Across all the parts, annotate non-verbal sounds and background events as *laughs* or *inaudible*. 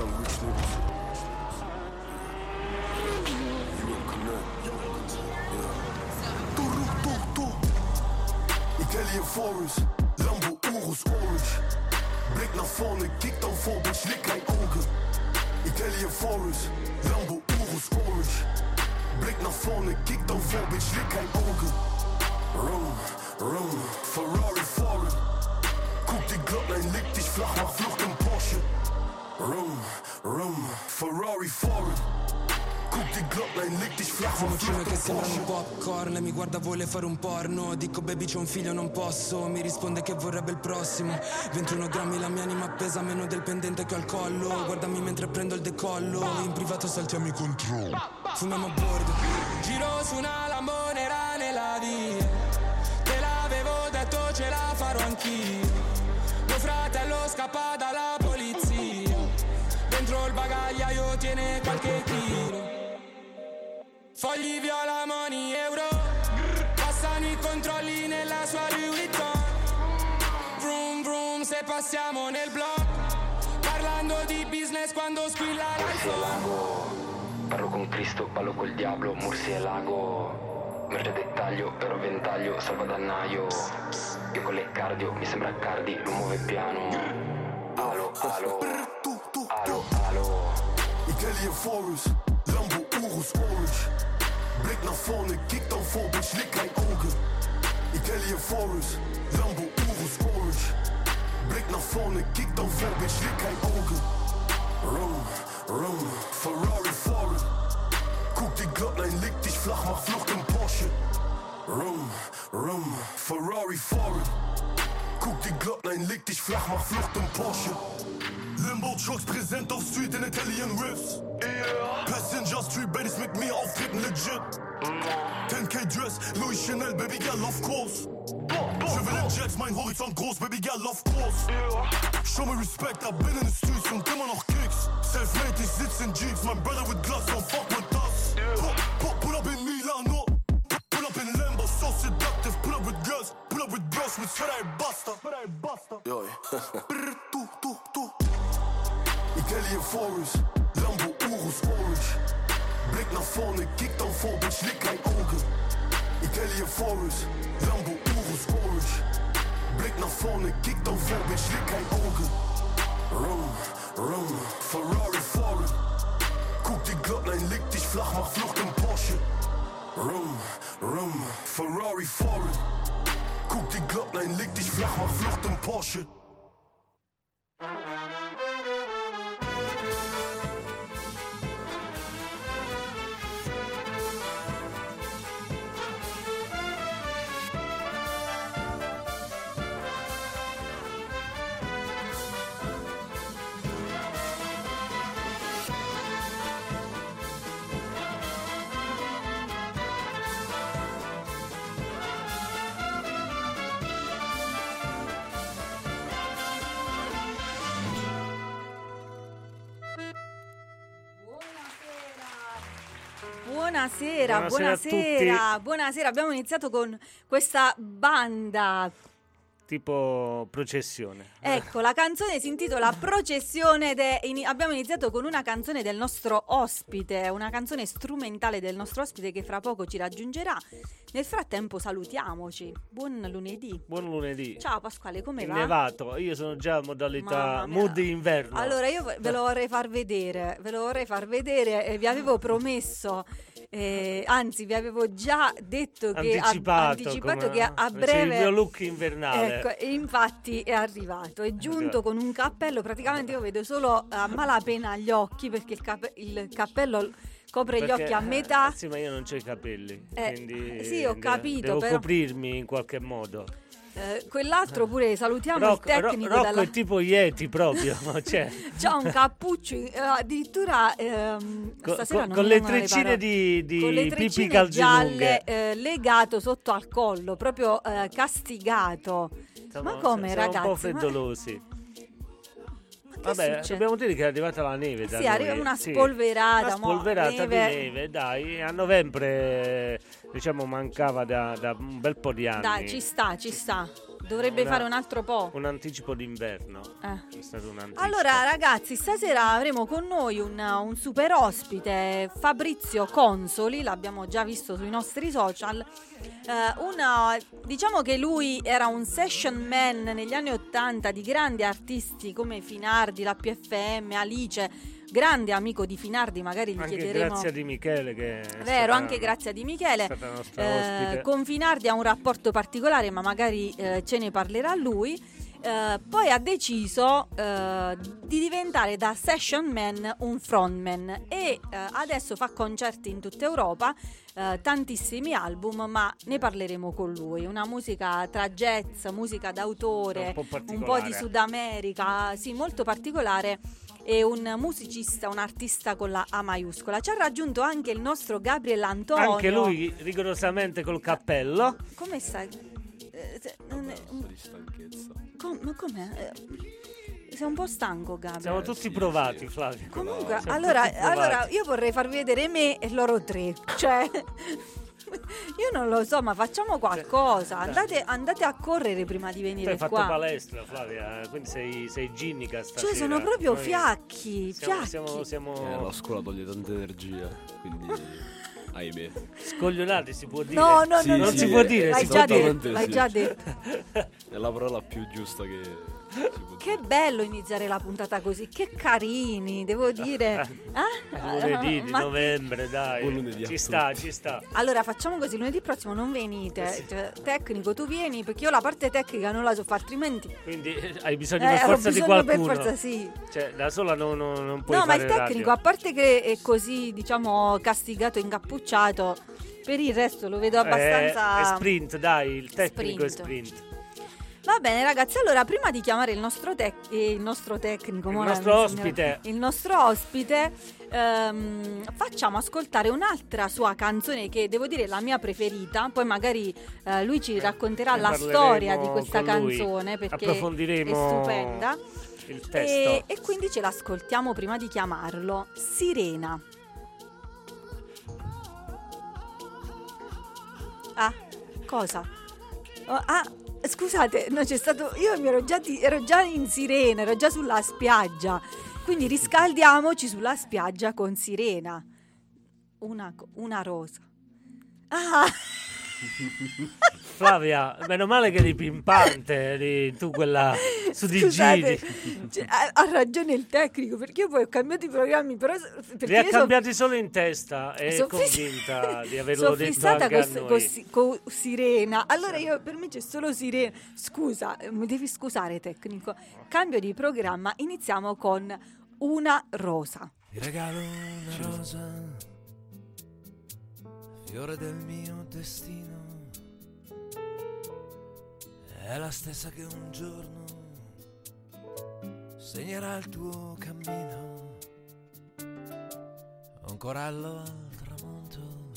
young rich niggas. Europe connect. Yeah. Toeroe, toe, toe. Italian Forest, Lambo Urus Orange. Blik naar voren, kijk dan voor, bitch, lik geen ogen. Italian Forest, Lambo Urus Orange. Blik naar voren, kijk dan voor, bitch, lik geen ogen. Rum, rum, Ferrari foreign. Guck die Glocklein, leg dich flach, mach Flucht im Porsche. Rum, rum, Ferrari foreign. Flucht che sembrano Porsche. popcorn mi guarda vuole fare un porno. Dico baby c'ho un figlio non posso. Mi risponde che vorrebbe il prossimo. 21 grammi la mia anima pesa Meno del pendente che ho al collo. Guardami mentre prendo il decollo. In privato saltiamo i controlli Fumiamo a bordo. Giro su una lambonera nella via Te l'avevo detto ce la farò anch'io. Mio fratello scappa dalla polizia Dentro il bagagliaio tiene qualche chilo. Fogli viola, money, euro. Passano i controlli nella sua Louis Vuitton Vroom vroom se passiamo nel blog Parlando di business quando squilla Mursi e l'iPhone lago, parlo con Cristo, ballo col diablo, Mursi e lago, merge dettaglio, però ventaglio, salvadannaio, io con le cardio, mi sembra cardi, lo muove piano, alo, alo, alo, alo, Italian Forest, Lambo Urus Orange. Blik naar voren, kijk dan voor, bitch, lik geen ogen. Italian Forest, Lambo Urus Orange. Blik naar voren, kijk dan voor, bitch, lik geen ogen. Rum, rum, Ferrari foreign. Guck die Glocklein, leg dich flach, mach Flucht im Porsche. Rum, rum, Ferrari foreign. Guck die Glocklein, leg dich flach, mach Flucht im Porsche. Limbo Trucks präsent auf Street in Italian Riffs. Passenger Street Baddies mit mir auftreten legit. 10k Dress, Louis Chanel, Baby Girl, of course. Je will in Jets, mein Horizont groß, Baby Girl, of course. Show me respect, hab bin in den Streets und immer noch Kicks. Self-made, ich sitz in Jeeps, mein Brother with Gloss, don't fuck with us. Pull, pull, pull up in Milano, pull up in Lambo, so seductive. Pull up with girls, pull up with girls with Ferrari Basta. Ferrari Basta. Yo, *laughs* Brr, tu, tu, tu. Hellion Forest, Lambo Urus Orange. Blick nach vorne, kick dan voor, bitch, leg kein ogen Italian Forest, Lambo Urus Orange. Blick nach vorne, kick dan voor, bitch, leg kein ogen Rome, Rome, Ferrari Foreign. Guck die Glocklein, leg dich flach, mach Flucht im Porsche. Rome, Rome, Ferrari Foreign. Guck die Glocklein, leg dich flach, mach Flucht im Porsche. Buonasera, Buonasera buonasera. Abbiamo iniziato con questa banda. Tipo processione. Ecco, la canzone si intitola Processione ed è ini- abbiamo iniziato con una canzone del nostro ospite, una canzone strumentale del nostro ospite che fra poco ci raggiungerà. Nel frattempo salutiamoci. Buon lunedì. Buon lunedì. Ciao Pasquale, come va? Innevato, io sono già a modalità mood inverno. Allora io ve lo vorrei far vedere, ve lo vorrei far vedere e vi avevo promesso, eh, anzi vi avevo già detto che a, anticipato, anticipato come- che a, a breve... il mio look invernale. Ecco, e infatti è arrivato, è giunto con un cappello, praticamente io vedo solo a malapena gli occhi perché il, cape- il cappello copre gli occhi a metà. eh, sì, ma io non ho i capelli. Eh, quindi sì, ho capito, Devo però- coprirmi in qualche modo. Eh, quell'altro pure salutiamo Rock- il tecnico Ro- dalla... è tipo Yeti proprio. *laughs* cioè, C'ha un cappuccio, eh, addirittura ehm, co- co- con le treccine parole. di, di con le treccine gialle eh, legato sotto al collo, proprio eh, castigato. Insomma, ma come ragazzi? un po' Ma- freddolosi. che Vabbè, succede? dobbiamo dire che è arrivata la neve da Sì, noi, arriva una sì. spolverata, Una mo, spolverata neve. di neve, dai. A novembre, diciamo, mancava da, da un bel po' di anni. Dai, ci sta, ci sta. Dovrebbe Una- fare un altro po'. Un anticipo d'inverno. Eh. È stato un anticipo. Allora ragazzi, stasera avremo con noi un, un super ospite, Fabrizio Consoli, l'abbiamo già visto sui nostri social. Eh, una- diciamo che lui era un session man negli anni 80 di grandi artisti come Finardi, la PFM, Alice, grande amico di Finardi, magari gli anche chiederemo... grazie a Di Michele che è Vero, anche grazie a Di Michele. Eh, con Finardi ha un rapporto particolare, ma magari eh, ce ne parlerà lui. Eh, poi ha deciso eh, di diventare da session man un frontman e eh, adesso fa concerti in tutta Europa, tantissimi album, ma ne parleremo con lui. Una musica tra jazz, musica d'autore, Un po' un po' di Sud America, sì, molto particolare. E un musicista, un artista con la A maiuscola. Ci ha raggiunto anche il nostro Gabriel Antonio. Anche lui rigorosamente col cappello. Come stai? Eh, non è- di stanchezza. com- ma com'è? Eh, Sei un po' stanco, Gabriel. Siamo tutti provati, Flavio. Comunque, Siamo allora, allora, io vorrei farvi vedere me e loro tre. Cioè, io non lo so, ma facciamo qualcosa. Andate, andate a correre prima di Tu hai venire fatto qua. palestra, Flavia, quindi sei, sei ginnica stasera. Cioè, sono proprio Noi fiacchi, Siamo, fiacchi. siamo, siamo Eh, la scuola toglie tanta energia, quindi *laughs* ahimè. scoglionati, si può dire. No, no, Sì, no, non no. si può dire, L'hai già detto, l'hai sì. già detto. È la parola più giusta che Che bello iniziare la puntata così, che carini, devo *laughs* dire. Eh? Lunedì di *laughs* Ma- novembre, dai. Buon lunedì a ci sta, ci sta. Allora facciamo così, lunedì prossimo non venite, Cioè, tecnico tu vieni perché io la parte tecnica non la so fare altrimenti Quindi eh, hai bisogno eh, per ho forza di bisogno per qualcuno. forza sì. Cioè, da sola non, non, non puoi No ma il tecnico radio. a parte che è così diciamo castigato, incappucciato, per il resto lo vedo abbastanza... Eh, è sprint, dai, il tecnico Sprint. è sprint. Va bene ragazzi, allora prima di chiamare il nostro, tec- eh, il nostro tecnico, Il nostro ospite. il nostro ospite, ehm, facciamo ascoltare un'altra sua canzone che devo dire è la mia preferita, poi magari eh, lui ci racconterà Ne la storia di questa canzone perché Approfondiremo è stupenda. Il E, testo. e quindi ce l'ascoltiamo prima di chiamarlo. Sirena. Ah, cosa? Oh, ah, scusate, no, c'è stato. Io mi ero già, di- ero già in sirena, ero già sulla spiaggia. Quindi riscaldiamoci sulla spiaggia con sirena. Una, una rosa. Ah, *laughs* Flavia, meno male che eri pimpante, eri tu quella su di scusate, giri. cioè, ha, ha ragione il tecnico perché io poi ho cambiato i programmi, però Li ha cambiati solo in testa e Sono convinta di *laughs* averlo sono detto anche a con, noi. con con Sirena. Allora io per me c'è solo Sirena. Scusa, mi devi scusare tecnico. Cambio di programma, iniziamo con Una rosa. Ti regalo una rosa, fiore del mio destino. È la stessa che un giorno segnerà il tuo cammino. Un corallo al tramonto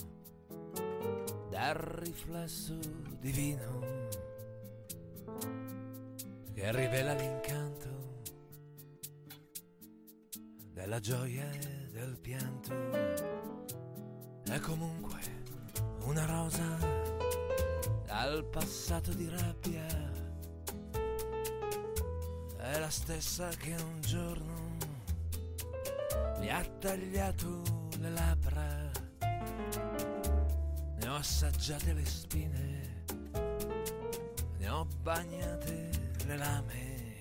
dal riflesso divino che rivela l'incanto della gioia e del pianto. È comunque una rosa dal passato di rabbia. La stessa che un giorno mi ha tagliato le labbra. Ne ho assaggiate le spine, ne ho bagnate le lame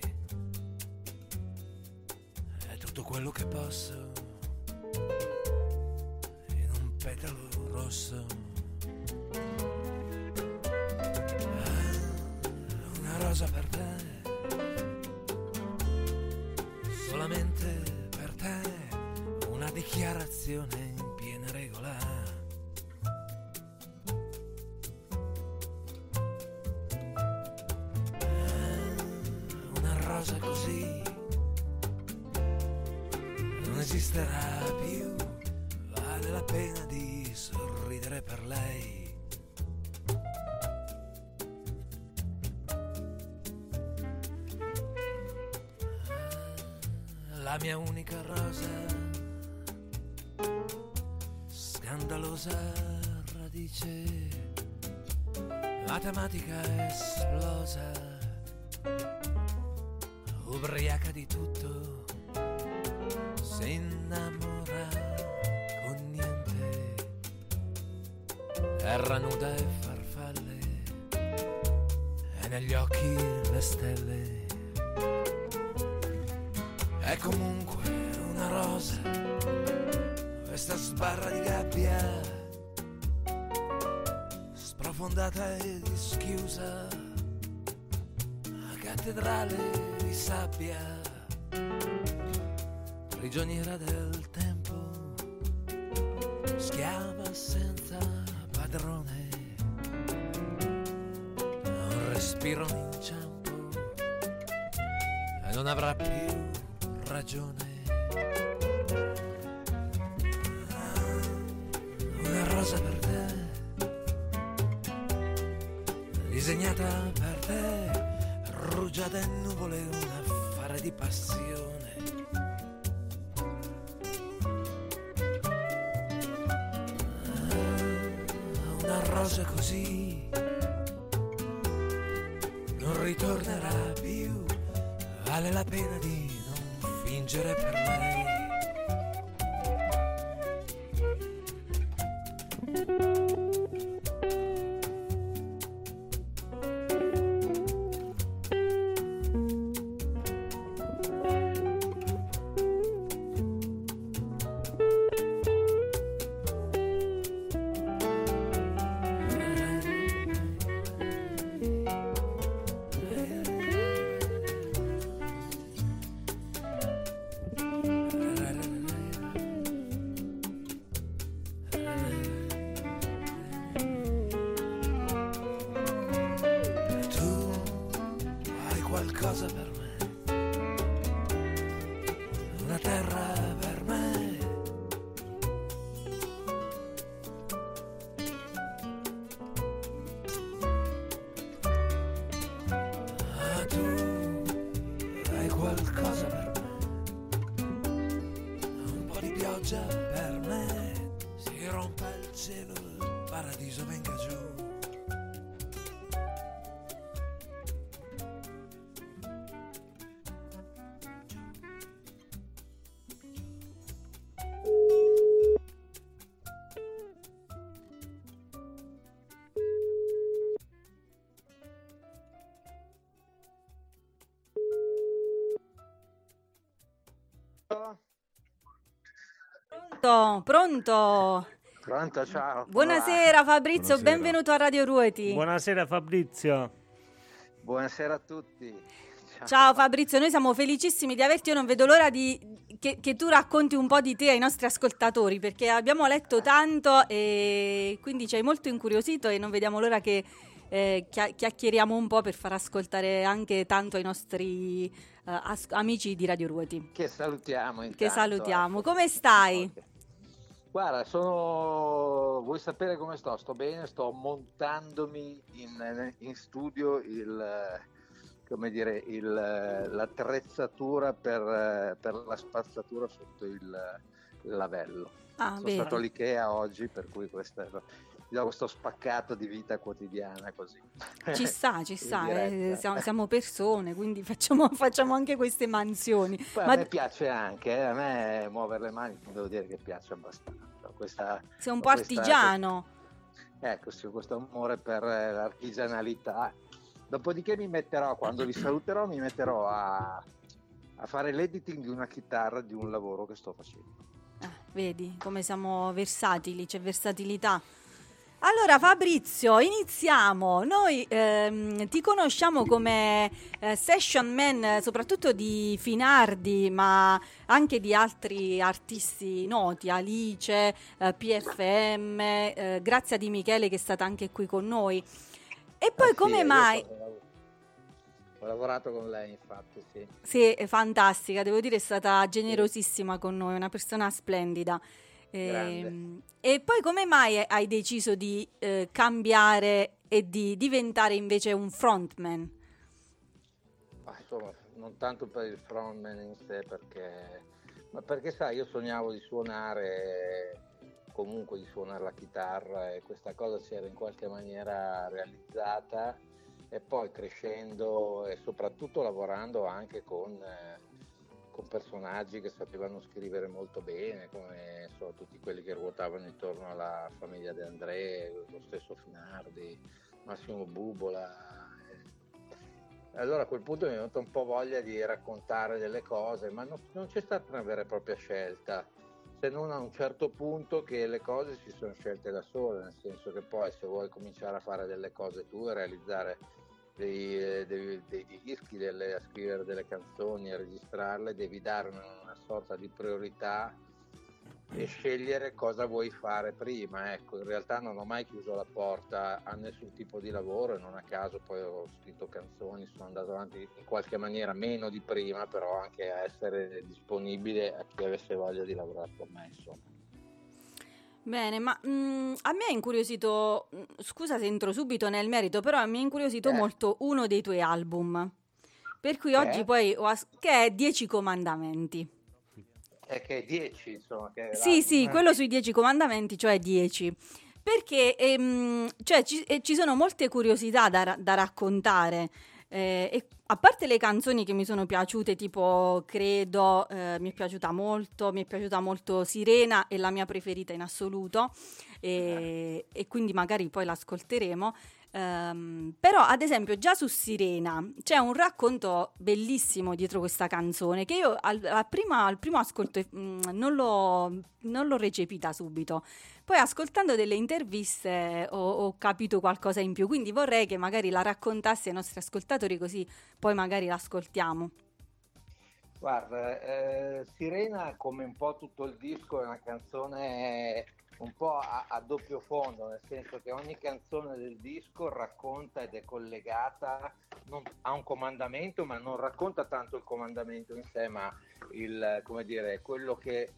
è tutto quello che posso in un petalo rosso. Ah, Una rosa per te, solamente per te, una dichiarazione in piena regola. Una rosa così non esisterà più, vale la pena di sorridere per lei. La mia unica rosa, scandalosa radice, matematica esplosa, ubriaca di tutto, si innamora con niente, terra nuda e farfalle, e negli occhi le stelle. Sprofondata e dischiusa, a cattedrale di sabbia, prigioniera del Rosa così Pronto, pronto. Pronto, ciao. Buonasera Fabrizio, Buonasera. benvenuto a Radio Ruoti. Buonasera Fabrizio. Buonasera a tutti. Ciao Fabrizio, noi siamo felicissimi di averti. Io non vedo l'ora di, che, che tu racconti un po' di te ai nostri ascoltatori perché abbiamo letto tanto e quindi ci hai molto incuriosito e non vediamo l'ora che eh, chia- chiacchieriamo un po' per far ascoltare anche tanto ai nostri eh, as- amici di Radio Ruoti. Che salutiamo intanto. Che salutiamo. ecco. Come stai? Ok. Guarda, sono... Vuoi sapere come sto? Sto bene, sto montandomi in, in studio il, come dire, il, l'attrezzatura per, per la spazzatura sotto il, lavello. Ah, Sono vedi. stato all'Ikea oggi, per cui questo do questo spaccato di vita quotidiana così. Ci sta, *laughs* ci sta, eh, siamo, *laughs* siamo persone, quindi facciamo, *laughs* facciamo anche queste mansioni. Poi Ma a me piace anche, eh, a me muovere le mani devo dire che piace abbastanza. Questa, sei un po' questa- artigiano. Ecco, sì, questo amore per eh, l'artigianalità. Dopodiché mi metterò, quando vi saluterò, mi metterò a, a fare l'editing di una chitarra di un lavoro che sto facendo. Ah, vedi come siamo versatili, c'è versatilità. Allora Fabrizio, iniziamo. Noi ehm, ti conosciamo come eh, session man soprattutto di Finardi, ma anche di altri artisti noti, Alice, eh, PFM, eh, Grazia di Michele che è stata anche qui con noi. E poi sì, come io mai... Ho lavorato con lei, infatti, sì. Sì, è fantastica, devo dire è stata generosissima con noi, una persona splendida. Ehm, E, poi come mai hai deciso di eh, cambiare e di diventare invece un frontman? Ma insomma, non tanto per il frontman in sé, perché, ma perché sai, io sognavo di suonare, comunque di suonare la chitarra e questa cosa si era in qualche maniera realizzata e poi crescendo e soprattutto lavorando anche con, eh, con personaggi che sapevano scrivere molto bene, come so, tutti quelli che ruotavano intorno alla famiglia De André, lo stesso Finardi, Massimo Bubola. eh. Allora a quel punto mi è venuta un po' voglia di raccontare delle cose, ma non, non c'è stata una vera e propria scelta, se non a un certo punto che le cose si sono scelte da sole, nel senso che poi se vuoi cominciare a fare delle cose tue, realizzare dei, eh, dei- dei dischi, delle- a scrivere delle canzoni, a registrarle, devi dare una, una sorta di priorità e scegliere cosa vuoi fare prima. Ecco, in realtà non ho mai chiuso la porta a nessun tipo di lavoro e non a caso poi ho scritto canzoni, sono andato avanti in qualche maniera meno di prima, però anche a essere disponibile a chi avesse voglia di lavorare con me, insomma. Bene, ma mm, a me ha incuriosito, mm, scusa se entro subito nel merito, però mi ha incuriosito Eh. molto uno dei tuoi album. Per cui Che oggi è? poi ho as- che è Dieci Comandamenti. È che è 10, insomma. Che è Sì, sì, eh. quello sui Dieci Comandamenti, cioè 10. Perché ehm, cioè, ci, eh, ci sono molte curiosità da, da raccontare. eh, e a parte le canzoni che mi sono piaciute, tipo Credo, eh, mi è piaciuta molto, mi è piaciuta molto Sirena, è la mia preferita in assoluto, e, e quindi magari poi l'ascolteremo. Ehm, però, ad esempio, già su Sirena c'è un racconto bellissimo dietro questa canzone che io al, prima- al primo ascolto mm, non, l'ho, non l'ho recepita subito. Poi, ascoltando delle interviste, ho, ho capito qualcosa in più. Quindi vorrei che magari la raccontassi ai nostri ascoltatori, così poi magari l'ascoltiamo. Guarda, eh, Sirena, come un po' tutto il disco, è una canzone un po' a, a doppio fondo, nel senso che ogni canzone del disco racconta ed è collegata non- a un comandamento, ma non racconta tanto il comandamento in sé, ma il, come dire, quello che,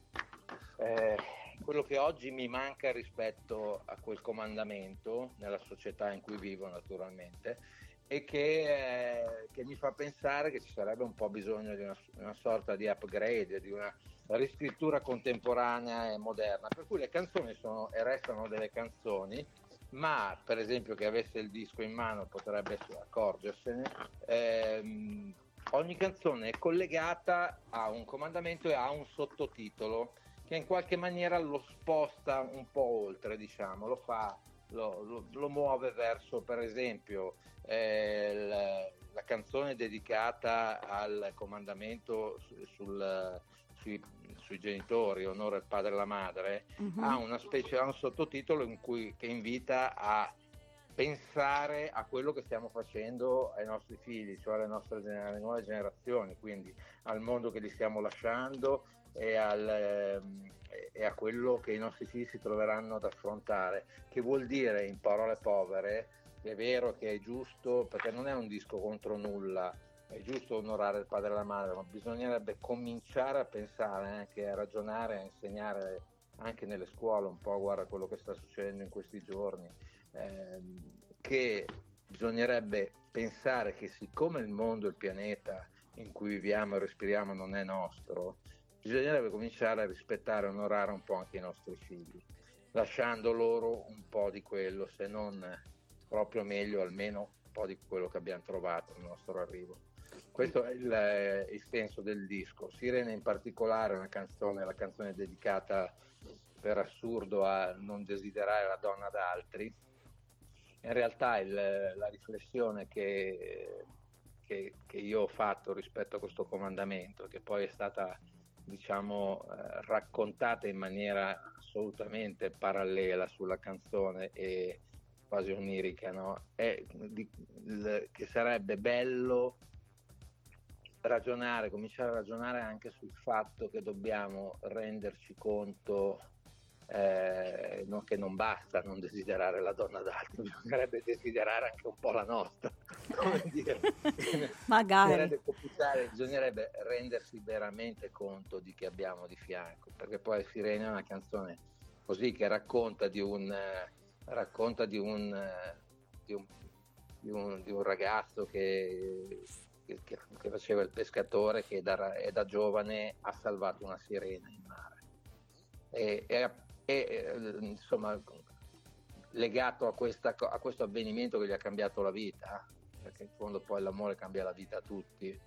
eh, quello che oggi mi manca rispetto a quel comandamento nella società in cui vivo naturalmente e che, eh, che mi fa pensare che ci sarebbe un po' bisogno di una, una sorta di upgrade, di una riscrittura contemporanea e moderna. Per cui le canzoni sono e restano delle canzoni, ma per esempio che avesse il disco in mano potrebbe accorgersene. ehm, ogni canzone è collegata a un comandamento e a un sottotitolo che in qualche maniera lo sposta un po' oltre, diciamo, lo fa, lo, lo- lo muove verso, per esempio, eh, la, la canzone dedicata al comandamento su- sul- sui, sui genitori, onore al padre e alla madre, Mhm. ha una specie, ha un sottotitolo in cui, che invita a pensare a quello che stiamo facendo ai nostri figli, cioè alle nostre gener- alle nuove generazioni, quindi al mondo che li stiamo lasciando e, al, ehm, e a quello che i nostri figli si troveranno ad affrontare, che vuol dire in parole povere è vero che è giusto, perché non è un disco contro nulla, è giusto onorare il padre e la madre, ma bisognerebbe cominciare a pensare anche a ragionare, a insegnare anche nelle scuole un po', guarda quello che sta succedendo in questi giorni, ehm, che bisognerebbe pensare che siccome il mondo, il pianeta in cui viviamo e respiriamo non è nostro, bisognerebbe cominciare a rispettare e onorare un po' anche i nostri figli, lasciando loro un po' di quello, se non proprio meglio, almeno un po' di quello che abbiamo trovato nel nostro arrivo. Questo è il, eh, il senso del disco. Sirene in particolare è una canzone, la canzone dedicata per assurdo a non desiderare la donna d'altri. In realtà il- la riflessione che, che- che io ho fatto rispetto a questo comandamento, che poi è stata diciamo eh, raccontata in maniera assolutamente parallela sulla canzone e quasi onirica, no? È di- il- che sarebbe bello ragionare, cominciare a ragionare anche sul fatto che dobbiamo renderci conto eh, no, che non basta non desiderare la donna d'altro, *laughs* bisognerebbe desiderare anche un po' la nostra. *laughs* Come dire? *laughs* Magari. Bisognerebbe bisognerebbe rendersi veramente conto di che abbiamo di fianco, perché poi Sirene è una canzone così che racconta di un, eh, racconta di un, eh, di un, di un- di un ragazzo che, che- che- faceva il pescatore che da, da giovane ha salvato una sirena in mare. E, e- e, eh, insomma, legato a, questa a questo avvenimento che gli ha cambiato la vita, perché in fondo poi l'amore cambia la vita a tutti.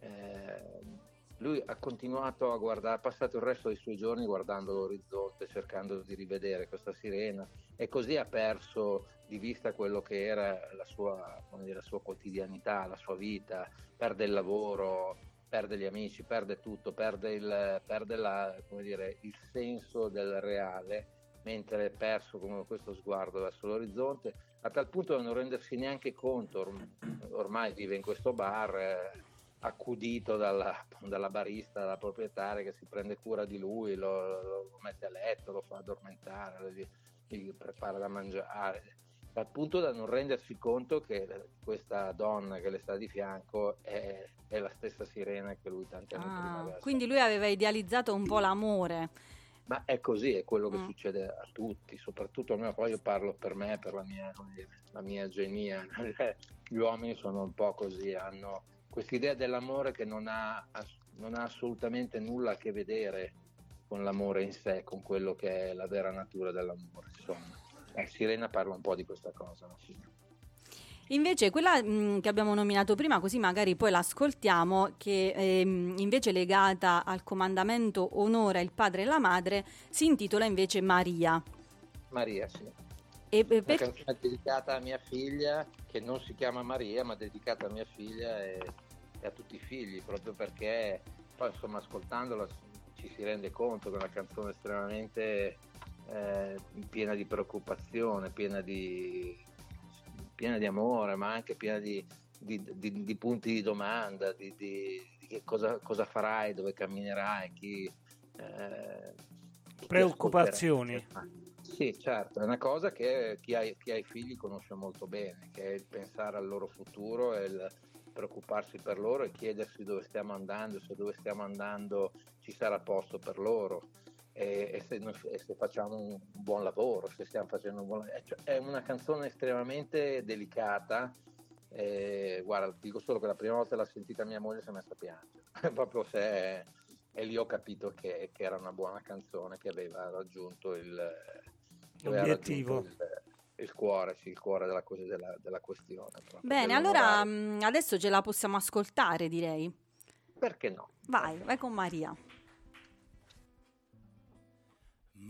Eh, lui ha continuato a guardare, ha passato il resto dei suoi giorni guardando l'orizzonte, cercando di rivedere questa sirena e così ha perso di vista quello che era la sua, dire, la sua quotidianità, la sua vita, perde il lavoro, perde gli amici, perde tutto, perde, il, perde la, dire, il senso del reale, mentre è perso come questo sguardo verso l'orizzonte, a tal punto da non rendersi neanche conto, orm- ormai vive in questo bar. eh, accudito dalla, dalla barista, dalla proprietaria che si prende cura di lui, lo, lo mette a letto, lo fa addormentare, gli, gli prepara da mangiare, al punto da non rendersi conto che questa donna che le sta di fianco è, è la stessa sirena che lui tanti anni prima Ah, aveva quindi lui aveva idealizzato un po' l'amore. ma è così, è quello che Mm. succede a tutti, soprattutto a me, poi io parlo per me, per la mia, la mia genia. *laughs* Gli uomini sono un po' così, hanno questa idea dell'amore che non ha, non ha assolutamente nulla a che vedere con l'amore in sé, con quello che è la vera natura dell'amore. Insomma, Eh, Sirena parla un po' di questa cosa. alla fine. Invece quella mh, che abbiamo nominato prima, così magari poi l'ascoltiamo, che ehm, invece è legata al comandamento onora il padre e la madre, si intitola invece Maria. Maria, sì. E, e Una per- canzone dedicata a mia figlia, che non si chiama Maria, ma dedicata a mia figlia e, e a tutti i figli, proprio perché poi insomma ascoltandola ci si rende conto che è una canzone estremamente eh, piena di preoccupazione, piena di, piena di amore, ma anche piena di, di- di- punti di domanda, di, cosa, cosa farai, dove camminerai, chi... eh, chi Preoccupazioni. Sì, certo, è una cosa che chi ha, chi ha i figli conosce molto bene, che è il pensare al loro futuro e il preoccuparsi per loro e chiedersi dove stiamo andando, se dove stiamo andando ci sarà posto per loro e, e se, noi- e se facciamo un buon lavoro, se stiamo facendo un buon lavoro. Cioè, È una canzone estremamente delicata. e, guarda, dico solo che la prima volta che l'ha sentita mia moglie si è messa a piangere, *laughs* proprio se e lì ho capito che, che era una buona canzone che aveva raggiunto il, L'obiettivo. raggiunto il, il cuore, sì, il cuore della, della- della questione. proprio, Bene, allora mh, adesso ce la possiamo ascoltare, direi. Perché no? Vai, vai con Maria.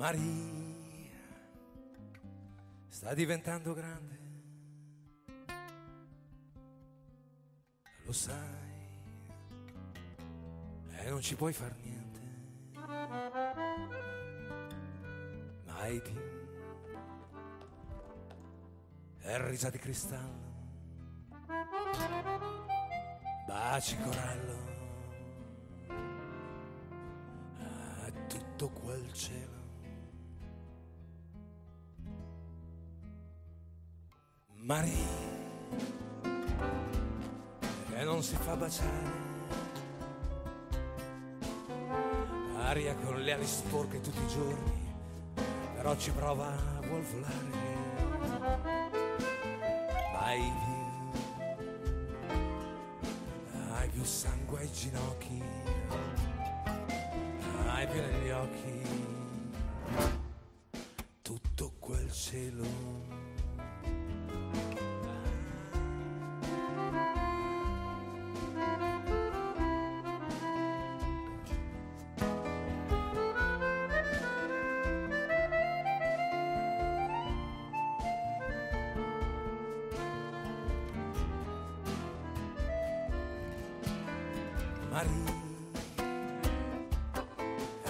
Maria sta diventando grande, lo sai, e non ci puoi far niente, mai più. È risa di cristallo, baci corallo, a tutto quel cielo. Maria, che non si fa baciare, aria con le ali sporche tutti i giorni, però ci prova, vuol volare, mai più, hai più sangue ai ginocchi, hai più negli occhi, tutto quel cielo. Maria.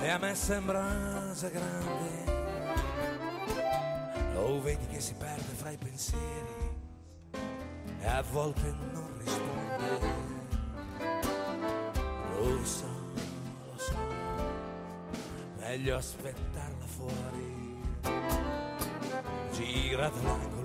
E a me sembra grande. Lo vedi che si perde fra i pensieri e a volte non risponde. Lo so, lo so. Meglio aspettarla fuori. Gira dall'angolo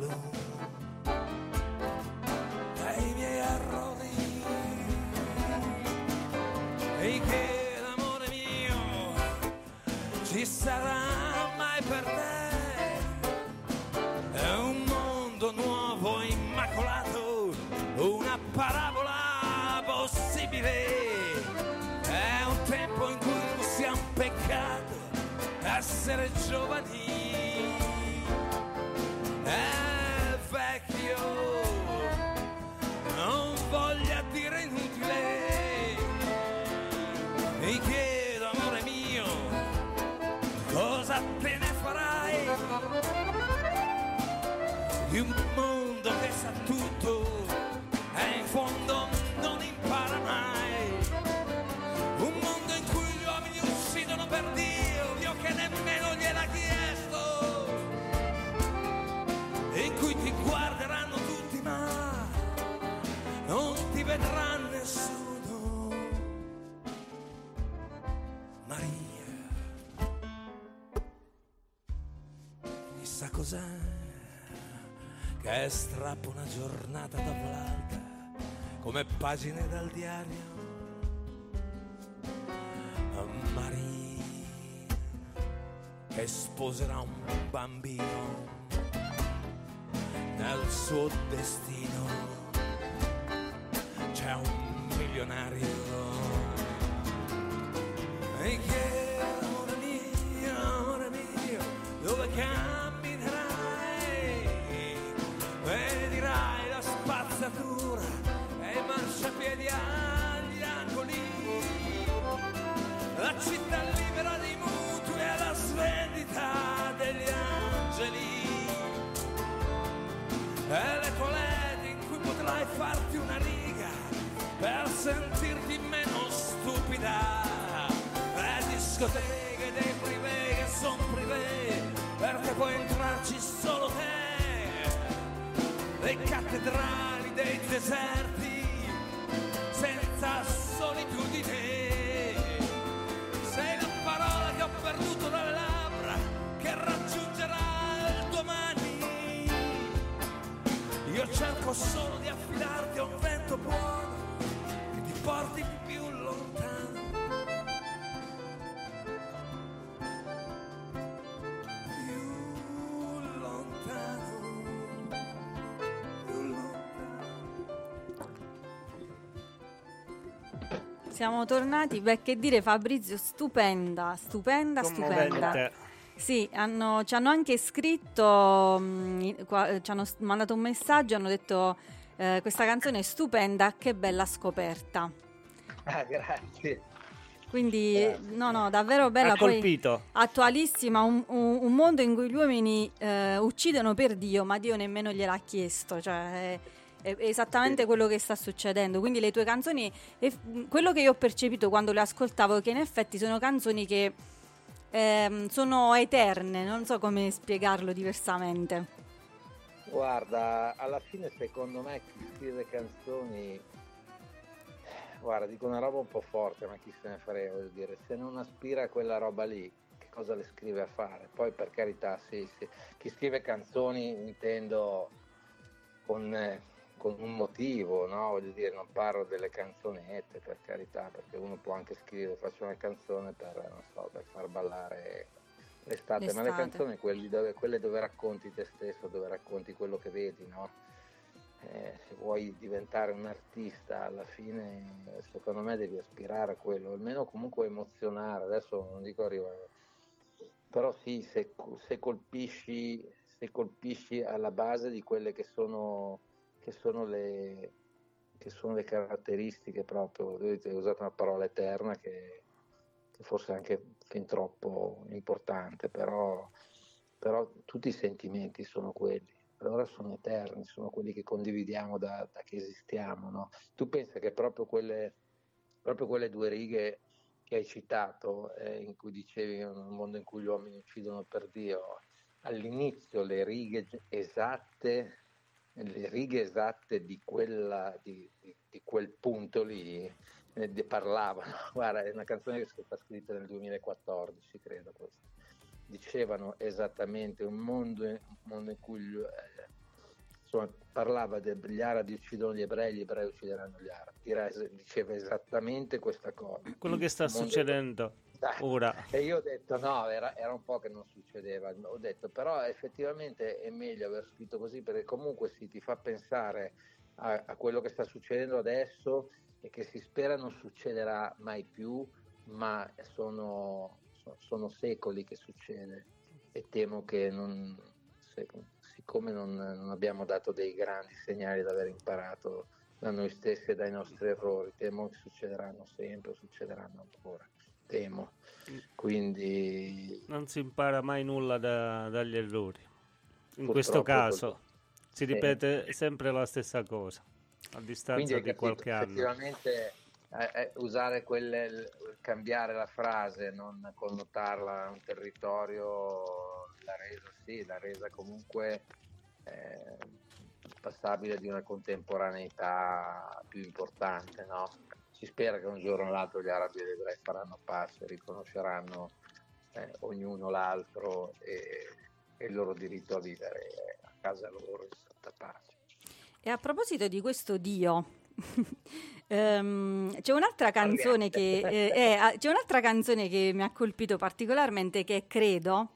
giornata dopo l'altra come pagine dal diario. Spazzatura e marciapiedi agli angoli. La città libera dei mutui e la svendita degli angeli. E le toilette in cui potrai farti una riga per sentirti meno stupida. Le discoteche dei privé che son privé perché puoi entrarci solo te. Le cattedrali dei deserti senza solitudine. Sei la parola che ho perduto dalle labbra che raggiungerà il domani. Io cerco solo di affidarti a un vento Siamo tornati, beh che dire Fabrizio, stupenda, stupenda, stupenda. Sì, hanno- ci hanno anche scritto, mm, in- qua- ci hanno mandato un messaggio, hanno detto eh, questa canzone è stupenda, che bella scoperta. *laughs* Ah, grazie. Quindi, Grazie. no, no, davvero bella. Ha poi colpito. attualissima, un, un- un mondo in cui gli uomini eh, uccidono per Dio, ma Dio nemmeno gliel'ha chiesto. Cioè, è, è esattamente Sì. quello che sta succedendo. Quindi le tue canzoni, quello che io ho percepito quando le ascoltavo, è che in effetti sono canzoni che ehm, sono eterne, non so come spiegarlo diversamente. Guarda, alla fine secondo me chi scrive canzoni, guarda, dico una roba un po' forte, ma chi se ne frega, voglio dire, se non aspira a quella roba lì, che cosa le scrive a fare? Poi per carità, sì, sì. chi scrive canzoni intendo con, eh, con un motivo, no? Voglio dire, non parlo delle canzonette, per carità, perché uno può anche scrivere, faccio una canzone per, non so, per far ballare l'estate, ma le L'estate. canzoni quelli dove, quelle dove racconti te stesso, dove racconti quello che vedi, no? Eh, se vuoi diventare un artista alla fine secondo me devi aspirare a quello, almeno comunque emozionare, adesso non dico arrivare, però sì, se, se colpisci, se colpisci alla base di quelle che sono, che sono, le, che sono le caratteristiche proprio, hai usato una parola eterna che, che forse è anche fin troppo importante, però, però tutti i sentimenti sono quelli, allora sono eterni, sono quelli che condividiamo da, da che esistiamo. No? Tu pensi che proprio quelle, proprio quelle due righe che hai citato, eh, in cui dicevi un mondo in cui gli uomini uccidono per Dio, all'inizio le righe esatte, le righe esatte di, quella, di, di, di quel punto lì eh, ne parlavano. *laughs* Guarda, è una canzone che è stata scritta nel 2014, credo questa. Dicevano esattamente un mondo, un mondo in cui eh, insomma, parlava degli arabi uccidono gli ebrei, gli ebrei uccideranno gli arabi. Diceva esattamente questa cosa. Quello che sta succedendo Dai. ora. E io ho detto no, era, era un po' che non succedeva. Ho detto però effettivamente è meglio aver scritto così perché comunque sì, ti fa pensare a, a quello che sta succedendo adesso e che si spera non succederà mai più, ma sono, so- sono secoli che succede e temo che non, siccome non, non abbiamo dato dei grandi segnali di aver imparato da noi stessi e dai nostri errori, temo che succederanno sempre, succederanno ancora, temo. Quindi Non si impara mai nulla da- dagli errori. In Purtroppo questo caso così. si ripete sempre la stessa cosa, a distanza Quindi di qualche anno. effettivamente eh, eh, usare quelle, cambiare la frase, non connotarla a un territorio, l'ha resa sì, l'ha resa comunque eh, passabile di una contemporaneità più importante, no? Si spera che un giorno o l'altro gli arabi e gli ebrei faranno pace, riconosceranno eh, ognuno l'altro e, e il loro diritto a vivere a casa loro in santa pace. E a proposito di questo Dio, *laughs* ehm, c'è un'altra canzone che, eh, eh, ah, c'è un'altra canzone che mi ha colpito particolarmente che è Credo,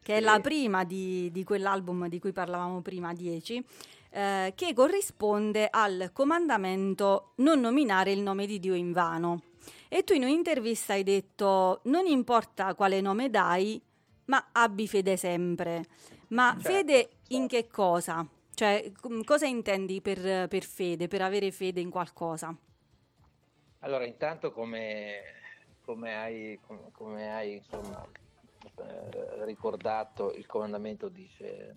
che è la prima di, di quell'album di cui parlavamo prima, 10, eh, che corrisponde al comandamento non nominare il nome di Dio in vano. E tu in un'intervista hai detto non importa quale nome dai, ma abbi fede sempre. Ma Certo, fede in certo. che cosa? Cioè, com- cosa intendi per, per fede, per avere fede in qualcosa? Allora, intanto come, come hai, come, come hai, insomma, eh, ricordato, il comandamento dice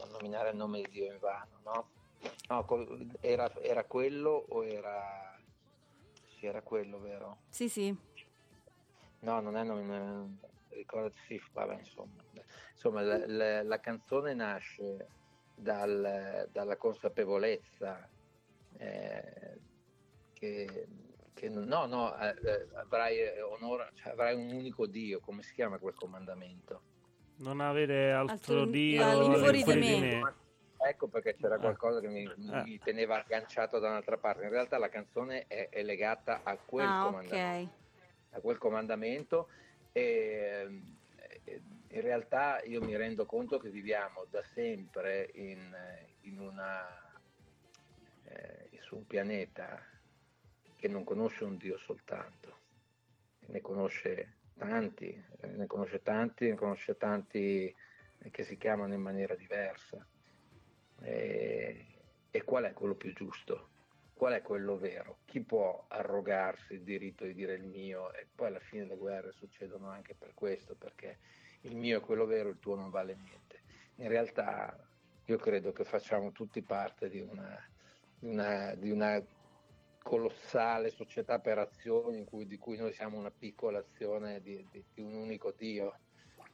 non nominare il nome di Dio in vano, no? No, era, era quello o era... Sì, era quello, vero? Sì, sì. No, non è non, ricordati, sì, vabbè, insomma. Insomma, la, la- la canzone nasce dal- dalla consapevolezza eh, che, che no, no, eh, eh, avrai, onore, cioè, avrai un unico Dio, come si chiama quel comandamento? Non avere altro, Altro- Dio all'infuori di all'infuori me. Ecco perché c'era Ah. qualcosa che mi, Ah. mi teneva agganciato da un'altra parte. In realtà la canzone è, è legata a quel ah, comandamento. ok. a quel comandamento e eh, in realtà io mi rendo conto che viviamo da sempre in, in una, eh, su un pianeta che non conosce un Dio soltanto, ne conosce tanti, eh, ne conosce tanti, ne conosce tanti che si chiamano in maniera diversa. E, e qual è quello più giusto? qual è quello vero? Chi può arrogarsi il diritto di dire il mio? E poi alla fine le guerre succedono anche per questo, perché il mio è quello vero, il tuo non vale niente. In realtà io credo che facciamo tutti parte di una, di una, di una colossale società per azioni in cui, di cui noi siamo una piccola azione di, di- di un unico Dio.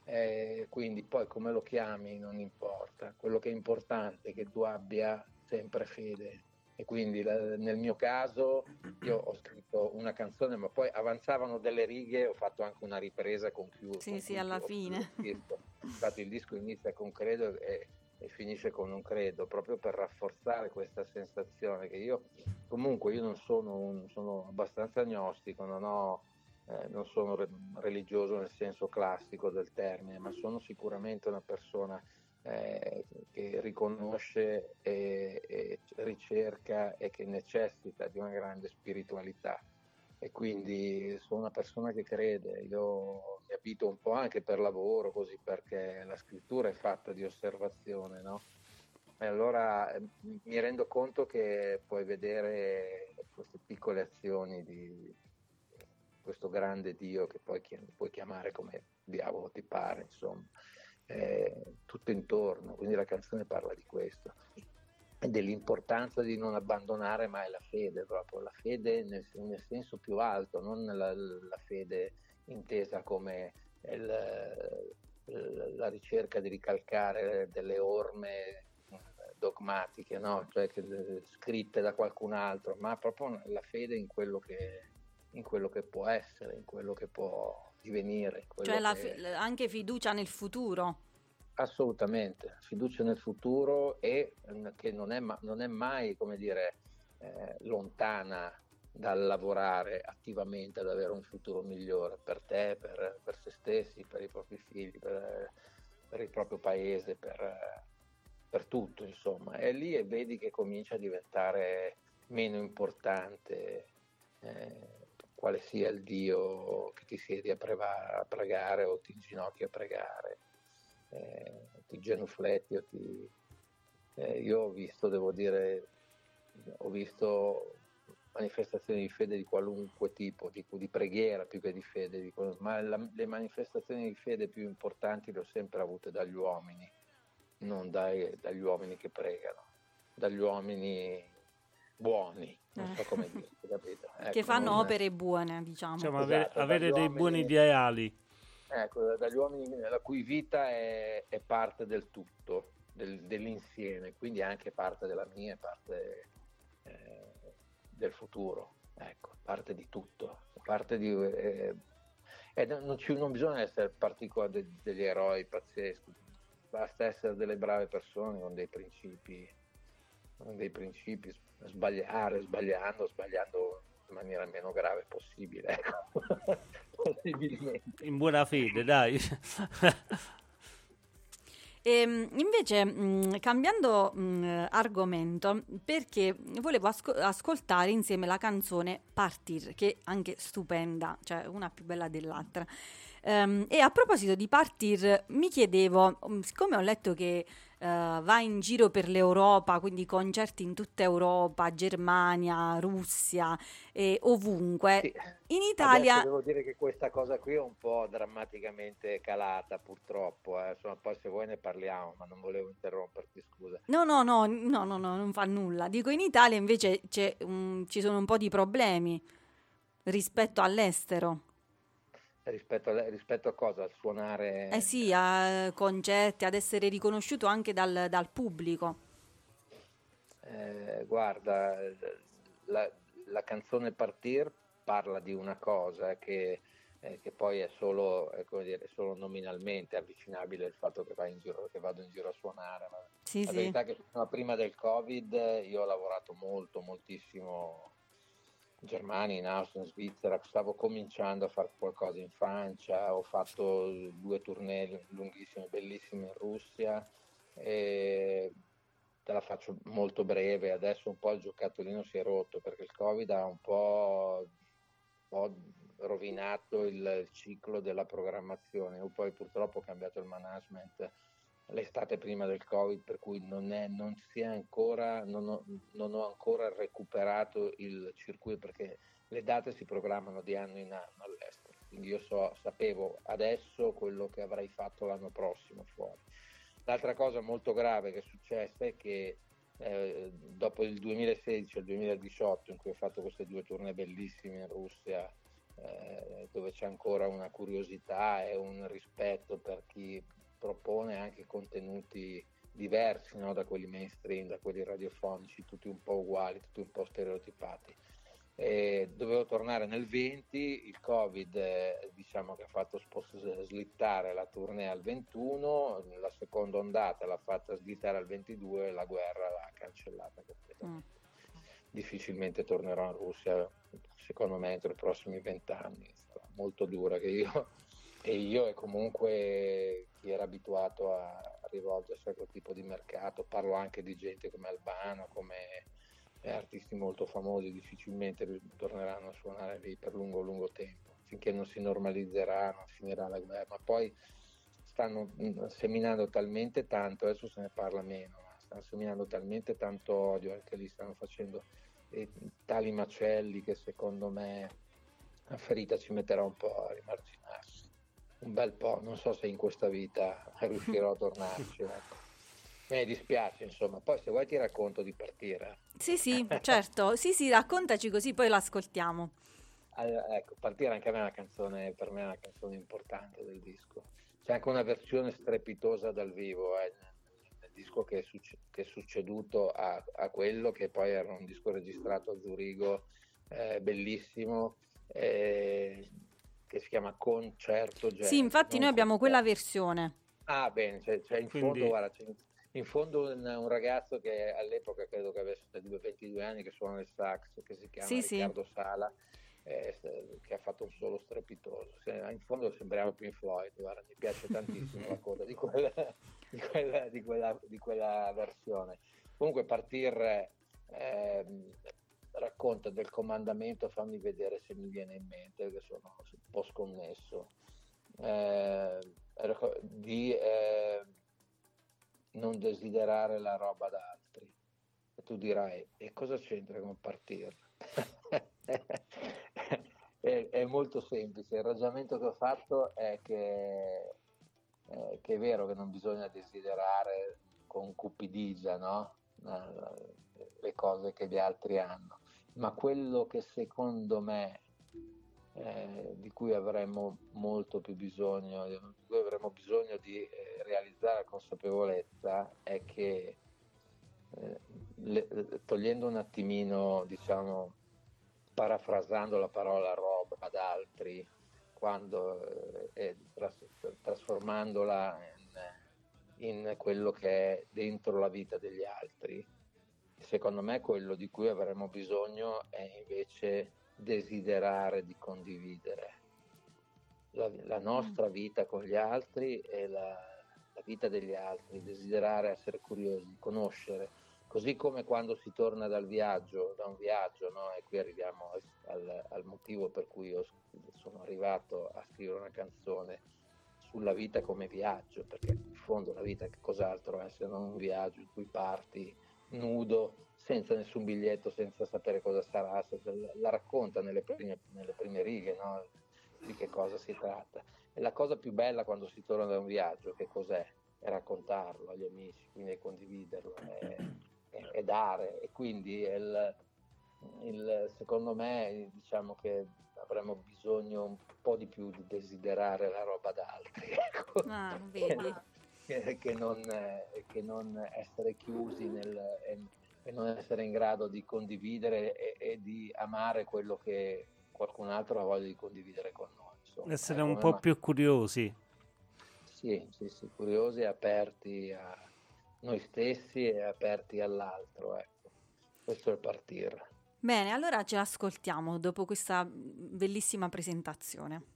Eh, quindi poi come lo chiami non importa, quello che è importante è che tu abbia sempre fede e quindi la- nel mio caso io ho scritto una canzone ma poi avanzavano delle righe ho fatto anche una ripresa con chiuso Sì, sì, alla fine. infatti il disco inizia con credo e, e finisce con un credo proprio per rafforzare questa sensazione che io comunque io non sono, un, sono abbastanza agnostico non, ho, eh, non sono re- religioso nel senso classico del termine ma sono sicuramente una persona eh, che riconosce e, e ricerca e che necessita di una grande spiritualità. E quindi sono una persona che crede, io mi abito un po' anche per lavoro così perché la scrittura è fatta di osservazione, no? E allora eh, mi rendo conto che puoi vedere queste piccole azioni di questo grande Dio che poi puoi chiamare come diavolo ti pare, insomma eh, tutto intorno, quindi la canzone parla di questo dell'importanza di non abbandonare mai la fede, proprio la fede nel, nel senso più alto, non la, la fede intesa come il- la ricerca di ricalcare delle orme dogmatiche, no? cioè che- scritte da qualcun altro, ma proprio la fede in quello che, in quello che può essere, in quello che può divenire. Cioè che- fi- anche fiducia nel futuro. Assolutamente, fiducia nel futuro e eh, che non è, ma- non è mai, come dire, eh, lontana dal lavorare attivamente ad avere un futuro migliore per te, per, per se stessi, per i propri figli, per, per il proprio paese, per, per tutto, insomma. E lì e vedi che comincia a diventare meno importante eh, quale sia il Dio che ti siedi a, preva- a pregare o ti inginocchi a pregare eh, ti genufletti o ti... eh, io ho visto, devo dire, ho visto manifestazioni di fede di qualunque tipo, di, di preghiera più che di fede, di, ma la, le manifestazioni di fede più importanti le ho sempre avute dagli uomini, non dai, dagli uomini che pregano, dagli uomini buoni, non so come dire, capito? Ecco, che fanno non- opere buone, diciamo. Diciamo, Esatto, avere, avere dagli dei uomini- buoni ideali. Ecco, dagli uomini la cui vita è, è parte del tutto, del- dell'insieme, quindi anche parte della mia, e parte eh, del futuro, ecco, parte di tutto, parte di... eh, e non, ci- non bisogna essere particolari de- degli eroi pazzeschi, basta essere delle brave persone con dei principi, con dei principi, sbagliare, sbagliando, sbagliando in maniera meno grave possibile, ecco. *laughs* In buona fede, dai. Ehm, invece, mh, cambiando mh, argomento, perché volevo asco- ascoltare insieme la canzone Partir, che è anche stupenda, cioè una più bella dell'altra. Ehm, e a proposito di Partir, mi chiedevo, mh, siccome ho letto che eh, va in giro per l'Europa, quindi concerti in tutta Europa, Germania, Russia e ovunque, Sì. in Italia... Adesso devo dire che questa cosa qui è un po' drammaticamente calata, purtroppo. eh. Insomma, poi se vuoi ne parliamo, ma non volevo interromperti, scusa. No, no, no, no, no, no, non fa nulla. Dico in Italia invece c'è un- ci sono un po' di problemi rispetto all'estero. Rispetto a, rispetto a cosa? Al suonare... Eh sì, a concerti, ad essere riconosciuto anche dal, dal pubblico. Eh, guarda, la, la canzone Partir parla di una cosa che, eh, che poi è solo, è come dire, è solo nominalmente avvicinabile al fatto che, vai in giro, che vado in giro a suonare. Sì, la sì. verità è che prima del Covid io ho lavorato molto, moltissimo in Germania, in Austria, in Svizzera, stavo cominciando a fare qualcosa in Francia, ho fatto due tournée lunghissime, bellissime in Russia e te la faccio molto breve, adesso un po' il giocattolino si è rotto perché il Covid ha un po', un po' rovinato il, ciclo della programmazione, io poi purtroppo ho cambiato il management l'estate prima del Covid, per cui non, è, non, ancora, non, ho, non ho ancora recuperato il circuito perché le date si programmano di anno in anno all'estero. Quindi io so, sapevo adesso quello che avrei fatto l'anno prossimo fuori. L'altra cosa molto grave che è successa è che eh, dopo il 2016 e il 2018 in cui ho fatto queste due tournée bellissime in Russia eh, dove c'è ancora una curiosità e un rispetto per chi propone anche contenuti diversi no? da quelli mainstream, da quelli radiofonici, tutti un po' uguali, tutti un po' stereotipati. E dovevo tornare nel 20, il Covid eh, diciamo che ha fatto spost- slittare la tournée al 21, la seconda ondata l'ha fatta slittare al 22 e la guerra l'ha cancellata completamente. Mm. Difficilmente tornerò in Russia, secondo me, entro i prossimi vent'anni. Sarà molto dura che io e io e comunque chi era abituato a rivolgersi a quel tipo di mercato, parlo anche di gente come Albano, come eh, artisti molto famosi, difficilmente torneranno a suonare lì per lungo lungo tempo, finché non si normalizzerà, non finirà la guerra, ma poi stanno mm, seminando talmente tanto, adesso se ne parla meno, ma stanno seminando talmente tanto odio, anche lì stanno facendo eh, tali macelli che secondo me la ferita ci metterà un po' a rimarginarsi un bel po', non so se in questa vita *laughs* riuscirò a tornarci. Ecco. Mi dispiace, insomma. Poi se vuoi ti racconto di partire. Sì, sì, *laughs* certo. Sì, sì, raccontaci così poi l'ascoltiamo. Allora, ecco, partire anche a me è una canzone, per me è una canzone importante del disco. C'è anche una versione strepitosa dal vivo, eh, nel disco che è, succe- che è succeduto a, a, quello che poi era un disco registrato a Zurigo, eh, bellissimo. Eh, che si chiama Concerto Jazz. Sì, infatti noi abbiamo quella versione. Ah, bene, c'è, c'è in Quindi... fondo, guarda, c'è in fondo un, un, ragazzo che all'epoca credo che avesse 22 anni che suona il sax, che si chiama sì, Riccardo sì. Sala, eh, che ha fatto un solo strepitoso. In fondo sembriamo Pink Floyd, guarda, mi piace *laughs* tantissimo la coda di quella, di, quella, di, quella, di quella, versione. Comunque partire... Eh, racconta del comandamento, fammi vedere se mi viene in mente, che sono un po' sconnesso, eh, di eh, non desiderare la roba da altri. E tu dirai, e cosa c'entra con partire? *laughs* è, è molto semplice. Il ragionamento che ho fatto è che, eh, che è vero che non bisogna desiderare con cupidigia no? Eh, le cose che gli altri hanno, ma quello che secondo me eh, di cui avremmo molto più bisogno, di cui avremmo bisogno di eh, realizzare consapevolezza è che eh, le, togliendo un attimino, diciamo, parafrasando la parola roba ad altri, quando eh, tras- trasformandola in, in quello che è dentro la vita degli altri, secondo me quello di cui avremmo bisogno è invece desiderare di condividere la, la nostra mm. vita con gli altri e la, la, vita degli altri, desiderare essere curiosi, conoscere, così come quando si torna dal viaggio, da un viaggio, no? e qui arriviamo al, al motivo per cui io sono arrivato a scrivere una canzone sulla vita come viaggio, perché in fondo la vita che cos'altro è se non un viaggio in cui parti nudo senza nessun biglietto, senza sapere cosa sarà, la racconta nelle prime, nelle prime righe no? di che cosa si tratta. E la cosa più bella quando si torna da un viaggio, che cos'è? È raccontarlo agli amici, quindi è condividerlo, è, è, è dare. E quindi il, il, secondo me diciamo che avremmo bisogno un po' di più di desiderare la roba d'altri. *laughs* Ecco. Ah, vedi. Che, che, non, che, non, essere chiusi nel, e non essere in grado di condividere e, e, di amare quello che qualcun altro ha voglia di condividere con noi. Insomma. Essere ecco, un po' ma... più curiosi. Sì, sì, sì, curiosi e aperti a noi stessi e aperti all'altro. Ecco. Questo è il partire. Bene, allora ce l'ascoltiamo dopo questa bellissima presentazione.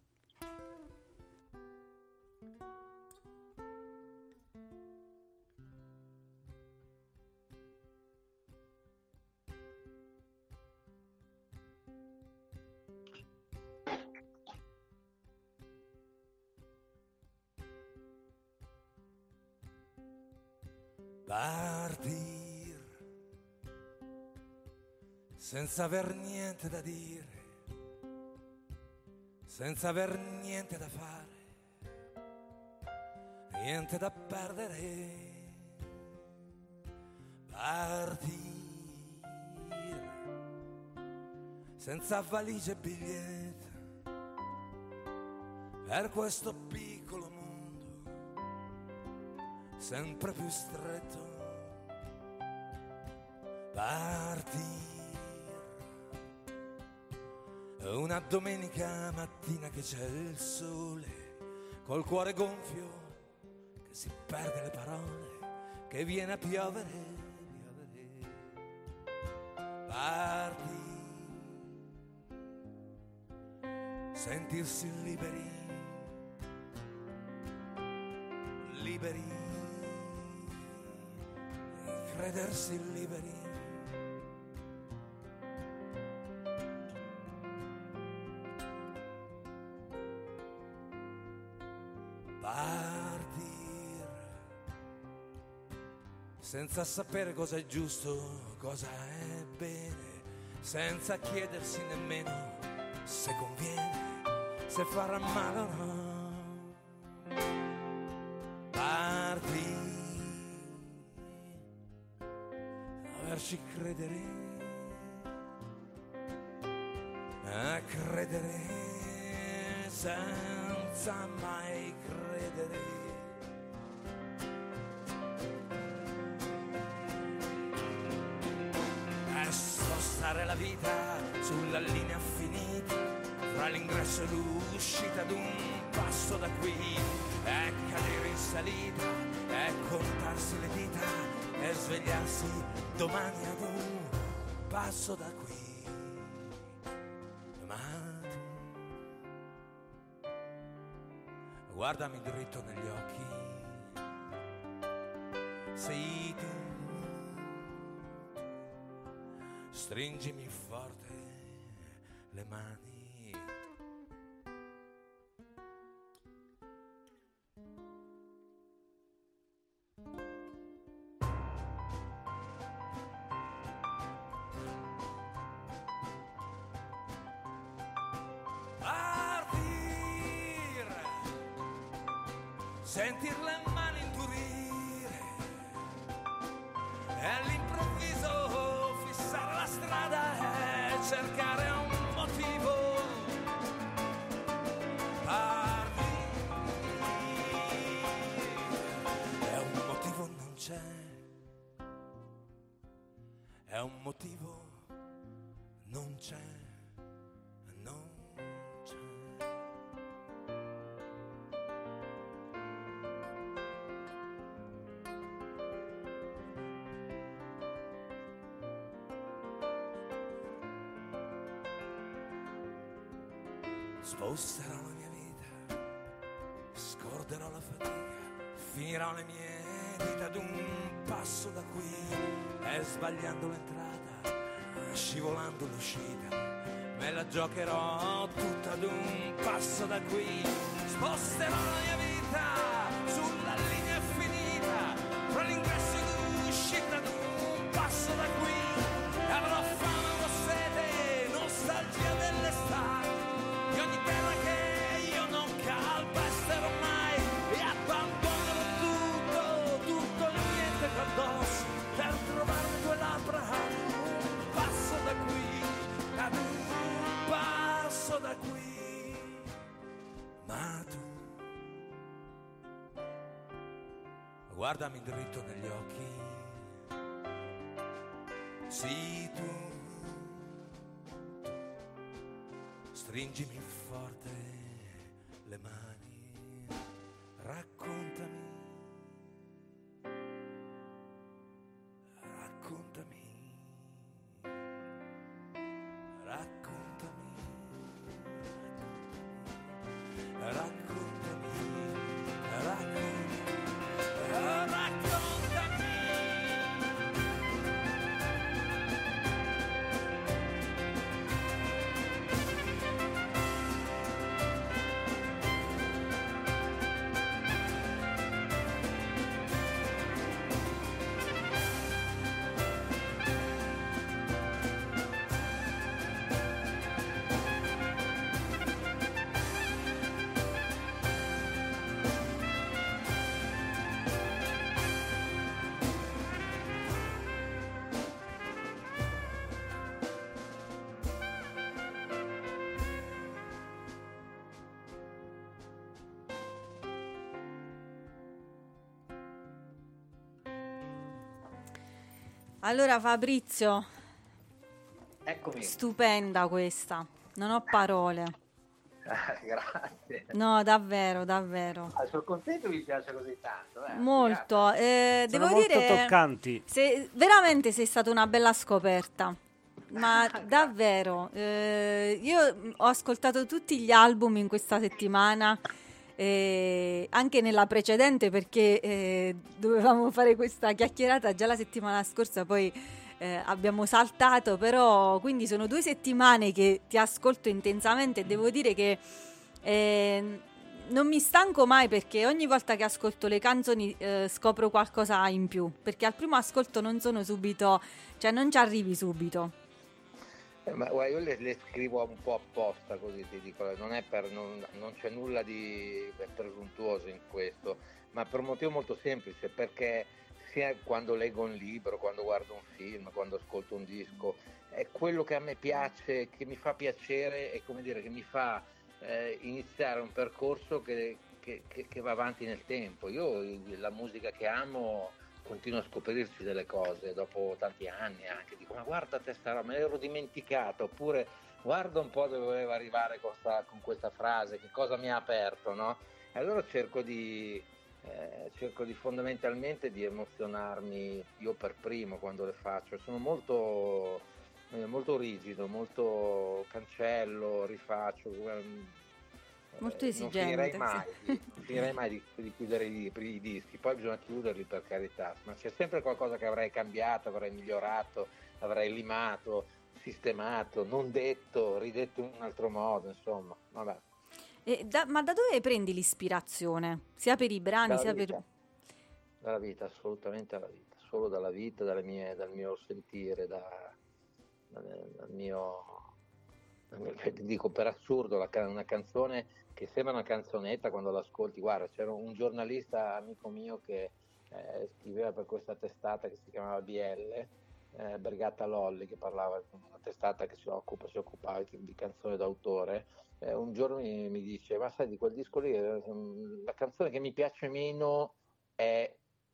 Senza aver niente da dire, senza aver niente da fare, niente da perdere. Partire. Senza valigie e biglietto per questo piccolo mondo. Sempre più stretto. Partir una domenica mattina che c'è il sole col cuore gonfio che si perde le parole che viene a piovere piovere. Partir sentirsi liberi. Liberi. Credersi liberi. Partir. Senza sapere cosa è giusto, cosa è bene, senza chiedersi nemmeno se conviene, se farà male o no. ci credere, a credere senza mai credere. E spostare la vita sulla linea finita, fra l'ingresso e l'uscita d'un passo da qui, e cadere in salita, e contarsi le dita e svegliarsi domani ad un passo da guardami dritto negli occhi, sei tu, stringimi forte le mani. Sentir le mani inturire e all'improvviso fissare la strada e cercare un motivo. Parli e un motivo non c'è, è un motivo Sposterò la mia vita, scorderò la fatica, finirò le mie dita ad un passo da qui e sbagliando l'entrata, scivolando l'uscita, me la giocherò tutta ad un passo da qui. Sposterò la mia vita sulla guardami dritto negli occhi, sì tu. Stringimi forte Allora Fabrizio, Eccomi. stupenda questa. Non ho parole. *laughs* Grazie. No, davvero, davvero. Ah, sono contento che mi piace così tanto. eh. Molto. Eh, Sono devo molto dire, toccanti. se- veramente sei stata una bella scoperta. Ma *laughs* davvero, eh, io ho ascoltato tutti gli album in questa settimana, eh, anche nella precedente perché eh, dovevamo fare questa chiacchierata già la settimana scorsa, poi eh, abbiamo saltato, però quindi sono due settimane che ti ascolto intensamente e devo dire che eh, non mi stanco mai perché ogni volta che ascolto le canzoni eh, scopro qualcosa in più, perché al primo ascolto non sono subito, cioè non ci arrivi subito. Eh, ma guarda, io le, le scrivo un po' apposta così ti dico, non, per, non, non c'è nulla di presuntuoso in questo, ma per un motivo molto semplice, perché sia quando leggo un libro, quando guardo un film, quando ascolto un disco, è quello che a me piace, che mi fa piacere e come dire, che mi fa eh, iniziare un percorso che, che- che- che va avanti nel tempo. Io la musica che amo continuo a scoprirci delle cose dopo tanti anni anche, dico ma guarda te sta roba, me l'ero dimenticata, oppure guarda un po' dove volevo arrivare con, sta- con questa frase, che cosa mi ha aperto, no? E allora cerco di, eh, cerco di fondamentalmente di emozionarmi io per primo quando le faccio, sono molto, eh, molto rigido, molto cancello, rifaccio. Molto eh, esigente, Non finirei sì. mai, di, non finirei mai di, di chiudere i, i dischi, poi bisogna chiuderli per carità, ma c'è sempre qualcosa che avrei cambiato, avrei migliorato, avrei limato, sistemato, non detto, ridetto in un altro modo, insomma, vabbè. Da- ma da dove prendi l'ispirazione? Sia per i brani, Dalla sia per... vita. Dalla vita, assolutamente dalla vita, solo dalla vita, dalle mie- dal mio sentire, da- dal, dal mio, dico per assurdo, la una canzone che sembra una canzonetta quando l'ascolti. Guarda, c'era un giornalista amico mio che eh, scriveva per questa testata che si chiamava BL, eh, Brigata Lolli, che parlava di una testata che si, occupa, si occupava di, di canzone d'autore. Eh, un giorno mi, mi, dice: Ma sai, di quel disco lì, eh, la canzone che mi piace meno è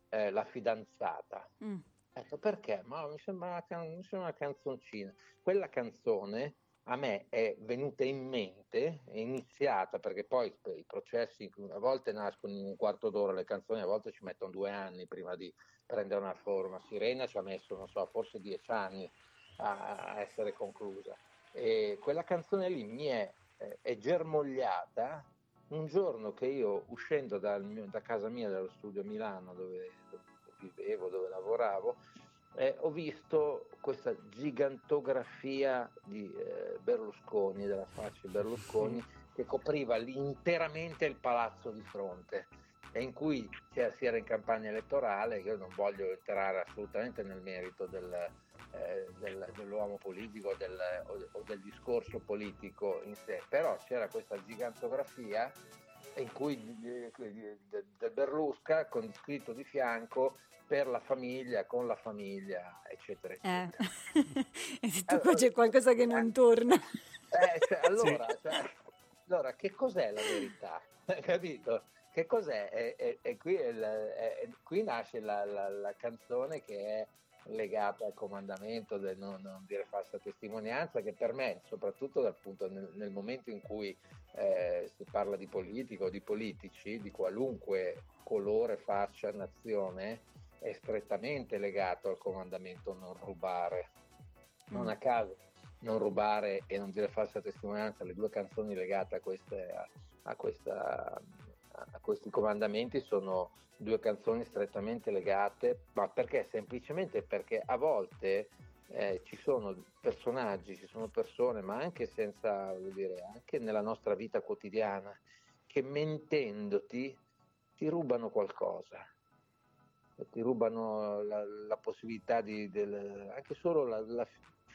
eh, La fidanzata. Mm. Ecco, perché? Ma mi sembra, una, can- mi sembra una canzoncina. Quella canzone a me è venuta in mente, è iniziata perché poi i processi a volte nascono in un quarto d'ora, le canzoni a volte ci mettono due anni prima di prendere una forma. Sirena ci ha messo, non so, forse dieci anni a, essere conclusa. E quella canzone lì mi è, è germogliata un giorno che io uscendo mio, da casa mia dallo studio a Milano dove, dove vivevo, dove lavoravo, eh, ho visto questa gigantografia di eh, Berlusconi, della faccia di Berlusconi, *laughs* che copriva interamente il palazzo di fronte e in cui si era in campagna elettorale, io non voglio entrare assolutamente nel merito del, eh, del, dell'uomo politico del, o, o, del discorso politico in sé, però c'era questa gigantografia in cui del Berlusca con scritto di fianco per la famiglia, con la famiglia, eccetera, eh. eccetera. Eh. *laughs* e tu allora, c'è qualcosa che non torna. Eh, cioè, *laughs* allora, sì. cioè, allora, che cos'è la verità? *laughs* Capito? Che cos'è? E, e, e qui, qui, nasce la, la, la, canzone che è legata al comandamento del non, non, dire falsa testimonianza, che per me, soprattutto appunto nel, nel momento in cui eh, si parla di politica o di politici, di qualunque colore, fascia, nazione, è strettamente legato al comandamento non rubare. Non mm. a caso non rubare e non dire falsa testimonianza, le due canzoni legate a, queste, a, a, questa, a questi comandamenti sono due canzoni strettamente legate, ma perché? Semplicemente perché a volte eh, ci sono personaggi, ci sono persone, ma anche senza, dire, anche nella nostra vita quotidiana, che mentendoti ti rubano qualcosa ti rubano la, la possibilità di, del, anche solo la, la,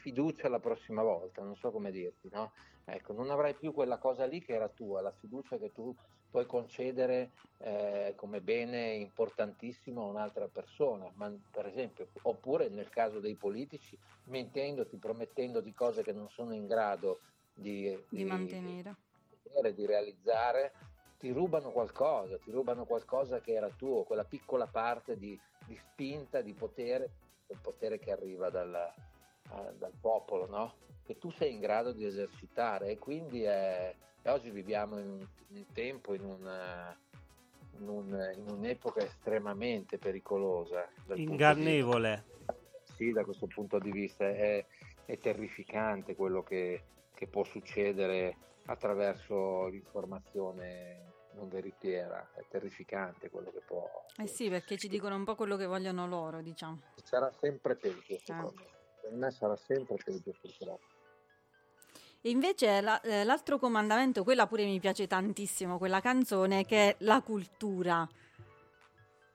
fiducia la prossima volta, non so come dirti, no? Ecco, non avrai più quella cosa lì che era tua, la fiducia che tu puoi concedere eh, come bene importantissimo a un'altra persona, ma, per esempio, oppure nel caso dei politici, mentendoti, promettendoti cose che non sono in grado di, di, di mantenere, di, di realizzare ti rubano qualcosa, ti rubano qualcosa che era tuo, quella piccola parte di, di spinta, di potere, il potere che arriva dal, uh, dal popolo, no? Che tu sei in grado di esercitare e quindi è, e oggi viviamo in un, tempo, in, una, in, un, in, un'epoca estremamente pericolosa. Ingannevole. Sì, da questo punto di vista è, è terrificante quello che, che può succedere attraverso l'informazione non veritiera, è terrificante quello che può... Eh sì, perché ci dicono un po' quello che vogliono loro, diciamo. Sarà sempre peggio, ah. Per me sarà sempre peggio purtroppo. E invece la, eh, l'altro comandamento, quella pure mi piace tantissimo, quella canzone, che è la cultura.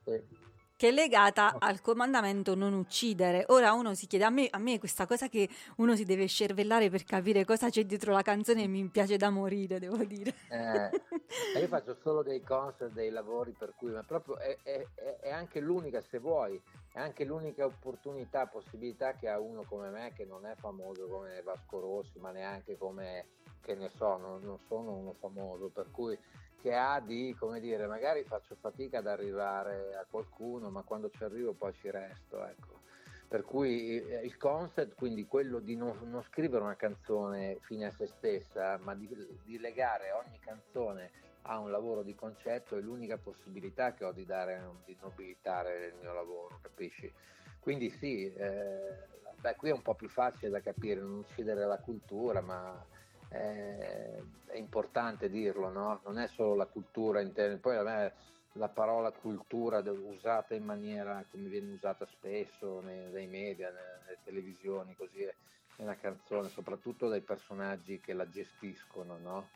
Sì che è legata al comandamento non uccidere. Ora uno si chiede, a me, a me questa cosa che uno si deve scervellare per capire cosa c'è dietro la canzone mi piace da morire, devo dire. Eh, io faccio solo dei concert, dei lavori per cui, ma proprio è, è, è, anche l'unica, se vuoi, è anche l'unica opportunità, possibilità che ha uno come me, che non è famoso come Vasco Rossi, ma neanche come, che ne so, non, non sono uno famoso, per cui che ha di, come dire, magari faccio fatica ad arrivare a qualcuno, ma quando ci arrivo poi ci resto, ecco. Per cui eh, il concept, quindi quello di non, non scrivere una canzone fine a se stessa, ma di, di, legare ogni canzone a un lavoro di concetto, è l'unica possibilità che ho di dare, di nobilitare il mio lavoro, capisci? Quindi sì, eh, beh, qui è un po' più facile da capire, non uccidere la cultura, ma eh, è importante dirlo, no? non è solo la cultura interna, poi a me la parola cultura usata in maniera come viene usata spesso nei, nei media, nelle, nelle, televisioni, così è una canzone, soprattutto dai personaggi che la gestiscono, no?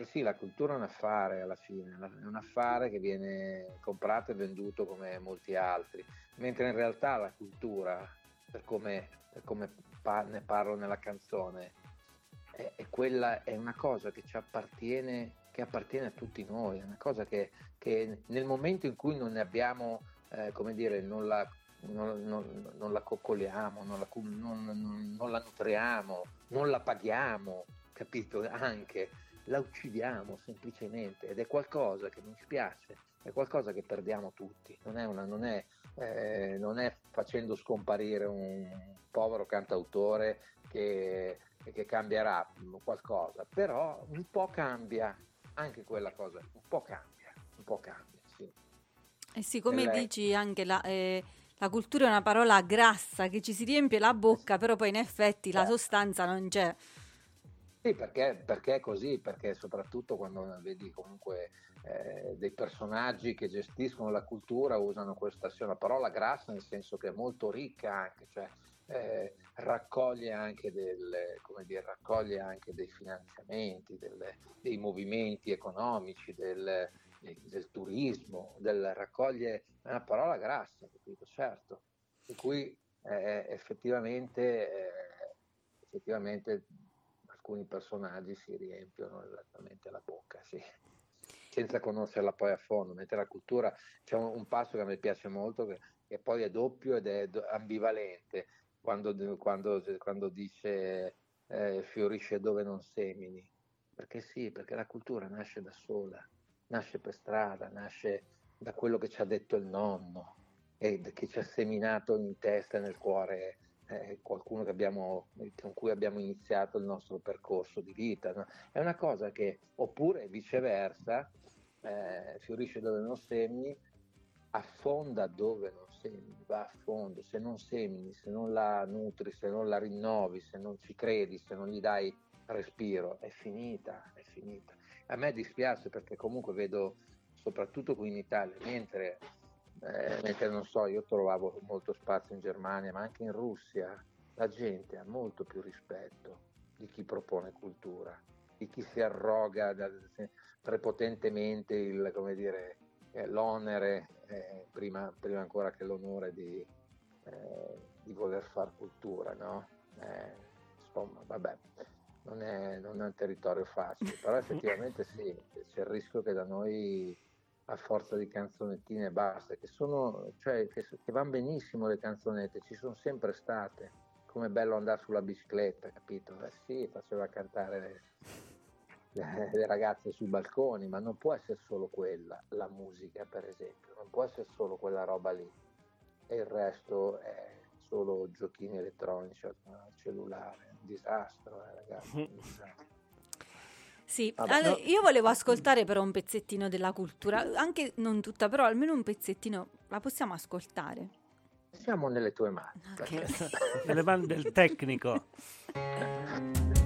Perché sì, la cultura è un affare alla fine, è un affare che viene comprato e venduto come molti altri, mentre in realtà la cultura, per come, per come pa- ne parlo nella canzone, è, è, quella, è una cosa che ci appartiene, che appartiene a tutti noi, è una cosa che, che nel momento in cui non ne abbiamo, eh, come dire, non la, non, non- non la coccoliamo, non la, non la nutriamo, non la paghiamo, capito? Anche la uccidiamo semplicemente ed è qualcosa che mi spiace, è qualcosa che perdiamo tutti, non è, una- non è, eh, non è facendo scomparire un povero cantautore che, che cambierà qualcosa, però un po' cambia anche quella cosa, un po' cambia, un po' cambia, sì. E sì, come Nelle- dici anche la, eh, la cultura è una parola grassa che ci si riempie la bocca, però poi in effetti la Certo. sostanza non c'è. Sì, perché, perché è così, perché soprattutto quando vedi comunque eh, dei personaggi che gestiscono la cultura usano questa sia una parola grassa nel senso che è molto ricca anche, cioè eh, raccoglie anche del, dire, raccoglie anche dei finanziamenti, del- dei movimenti economici, del, del turismo, raccoglie è una parola grassa, capito? Certo, di cui eh, effettivamente, eh, effettivamente alcuni personaggi si riempiono esattamente la bocca, sì, senza conoscerla poi a fondo, mentre la cultura c'è un, un passo che a me piace molto che, che poi è doppio ed è ambivalente. Quando, quando- quando dice eh, fiorisce dove non semini, perché sì, perché la cultura nasce da sola, nasce per strada, nasce da quello che ci ha detto il nonno e che ci ha seminato in testa e nel cuore eh, qualcuno abbiamo, con cui abbiamo iniziato il nostro percorso di vita. no? È una cosa che, oppure viceversa, eh, fiorisce dove non semini, affonda dove non semini, va a fondo, se non semini, se non la nutri, se non la rinnovi, se non ci credi, se non gli dai respiro, è finita, è finita. A me dispiace perché comunque vedo, soprattutto qui in Italia, mentre, eh, mentre non so, io trovavo molto spazio in Germania, ma anche in Russia, la gente ha molto più rispetto di chi propone cultura, di chi si arroga da- prepotentemente il, come dire, eh, l'onere, eh, prima, prima ancora che l'onore di, eh, di voler fare cultura, no? Eh, insomma, vabbè, non è, non è un territorio facile, però *laughs* effettivamente sì, c'è il rischio che da noi a forza di canzonettine e basta, che sono, cioè, che, che vanno benissimo le canzonette, ci sono sempre state, come bello andare sulla bicicletta, capito? Eh sì, faceva cantare le, *laughs* le ragazze sui balconi, ma non può essere solo quella, la musica per esempio, non può essere solo quella roba lì e il resto è solo giochini elettronici al cellulare, disastro, eh, ragazzi. disastro. Sì, Vabbè, allora, no. io volevo ascoltare però un pezzettino della cultura, anche non tutta, però almeno un pezzettino la possiamo ascoltare. Siamo nelle tue mani. Ok. Nelle mani del tecnico. *laughs*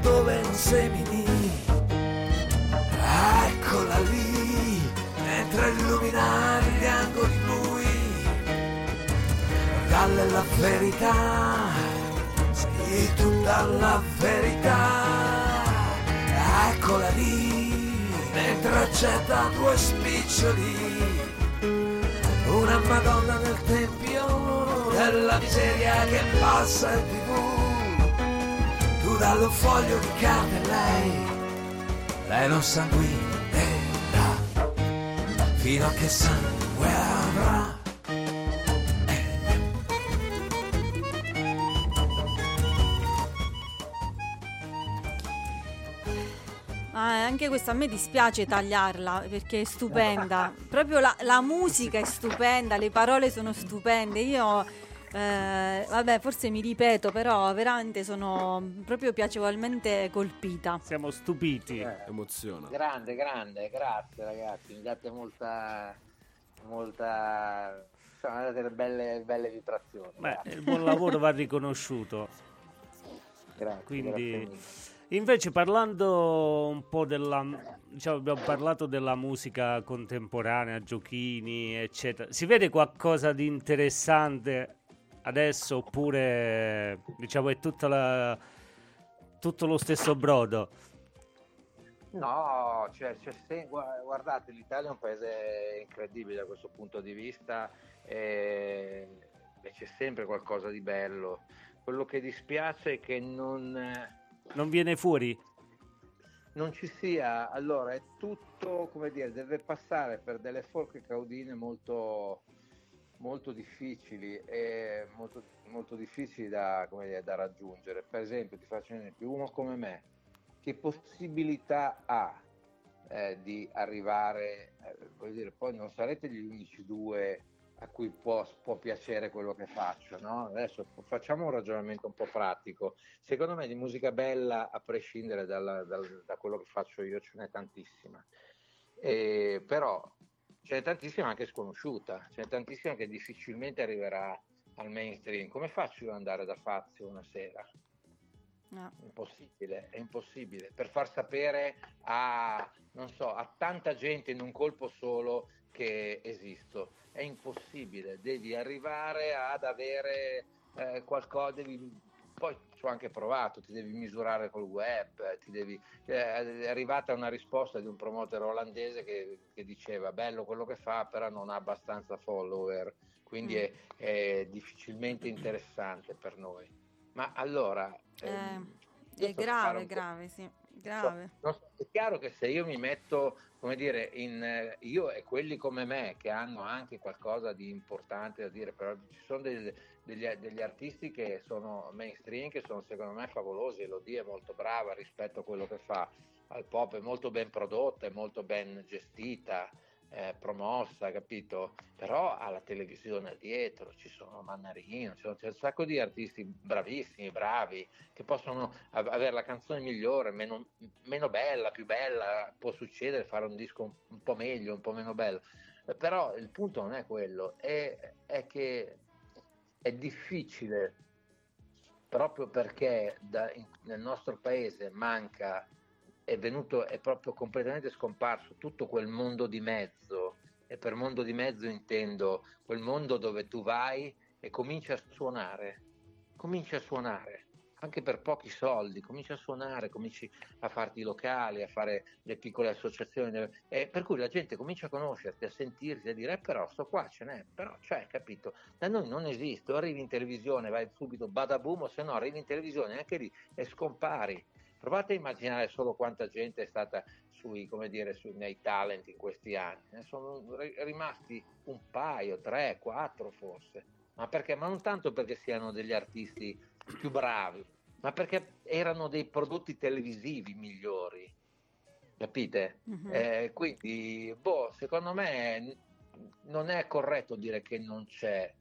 dove non semini. Eccola lì, mentre illumina gli angoli bui. Dalle la verità, sì, tutta la verità. Eccola lì, mentre accetta due spiccioli. Una Madonna nel tempio della miseria che passa in tv. Dallo foglio di carta lei lei non sanguinerà fino a che sangue avrà. Ah, anche questa a me dispiace tagliarla perché è stupenda. *laughs* Proprio la, la musica è stupenda, le parole sono stupende. Io, eh, vabbè, forse mi ripeto, però veramente sono proprio piacevolmente colpita. Siamo stupiti. Eh, Emoziona. grande, grande, grazie ragazzi, mi date molta, molta, insomma, date delle belle, belle vibrazioni. Beh, grazie. il buon lavoro va riconosciuto. Grazie, Quindi, grazie invece, parlando un po' della. Diciamo, abbiamo parlato della musica contemporanea, giochini, eccetera. Si vede qualcosa di interessante adesso oppure diciamo è tutta la, tutto lo stesso brodo? No, cioè, c'è se- gua- guardate, l'Italia è un paese incredibile da questo punto di vista e, e c'è sempre qualcosa di bello. Quello che dispiace è che non, Non viene fuori? non ci sia, allora è tutto, come dire, deve passare per delle forche caudine molto, molto difficili e molto, molto difficili da, dire, da raggiungere. Per esempio, ti faccio un esempio, uno come me, che possibilità ha eh, di arrivare, eh, voglio dire, poi non sarete gli unici due a cui può, può piacere quello che faccio, no? Adesso facciamo un ragionamento un po' pratico. Secondo me di musica bella, a prescindere dalla- dal- da quello che faccio io, ce n'è tantissima. E, però ce n'è tantissima anche sconosciuta, ce n'è tantissima che difficilmente arriverà al mainstream. Come faccio io ad andare da Fazio una sera? No. Impossibile, è impossibile. Per far sapere a, non so, a tanta gente in un colpo solo che esisto. È impossibile, devi arrivare ad avere eh, qualcosa, devi- poi ci ho anche provato, ti devi misurare col web, ti devi, eh, è arrivata una risposta di un promoter olandese che, che diceva bello quello che fa, però non ha abbastanza follower, quindi Mm. è, è difficilmente interessante per noi. Ma allora... Eh, ehm, È so grave, grave, sì. Grave. No, è chiaro che se io mi metto, come dire, in, io e quelli come me che hanno anche qualcosa di importante da dire, però ci sono degli, degli- degli artisti che sono mainstream, che sono secondo me favolosi, Elodie è molto brava rispetto a quello che fa al pop, è molto ben prodotta, è molto ben gestita, eh, promossa, capito? Però alla televisione dietro ci sono Mannarino, ci sono- c'è un sacco di artisti bravissimi, bravi, che possono av- avere la canzone migliore, meno, meno bella, più bella, può succedere fare un disco un, un po' meglio, un po' meno bello, però il punto non è quello, è, è che è difficile proprio perché da- in- nel nostro paese manca, è venuto, è proprio completamente scomparso tutto quel mondo di mezzo, e per mondo di mezzo intendo quel mondo dove tu vai e cominci a suonare, cominci a suonare anche per pochi soldi, cominci a suonare, cominci a farti i locali, a fare le piccole associazioni, eh, per cui la gente comincia a conoscerti, a sentirti, a dire, eh, però sto qua ce n'è, però c'è, capito? Da noi non esiste, arrivi in televisione, vai subito badaboom, o se no arrivi in televisione anche lì e scompari. Provate a immaginare solo quanta gente è stata sui, dire, sui, nei talent in questi anni. Ne sono rimasti un paio, tre, quattro forse. Ma perché? Ma non tanto perché siano degli artisti più bravi, ma perché erano dei prodotti televisivi migliori. Capite? Mhm. Eh, quindi, boh, secondo me non è corretto dire che non c'è,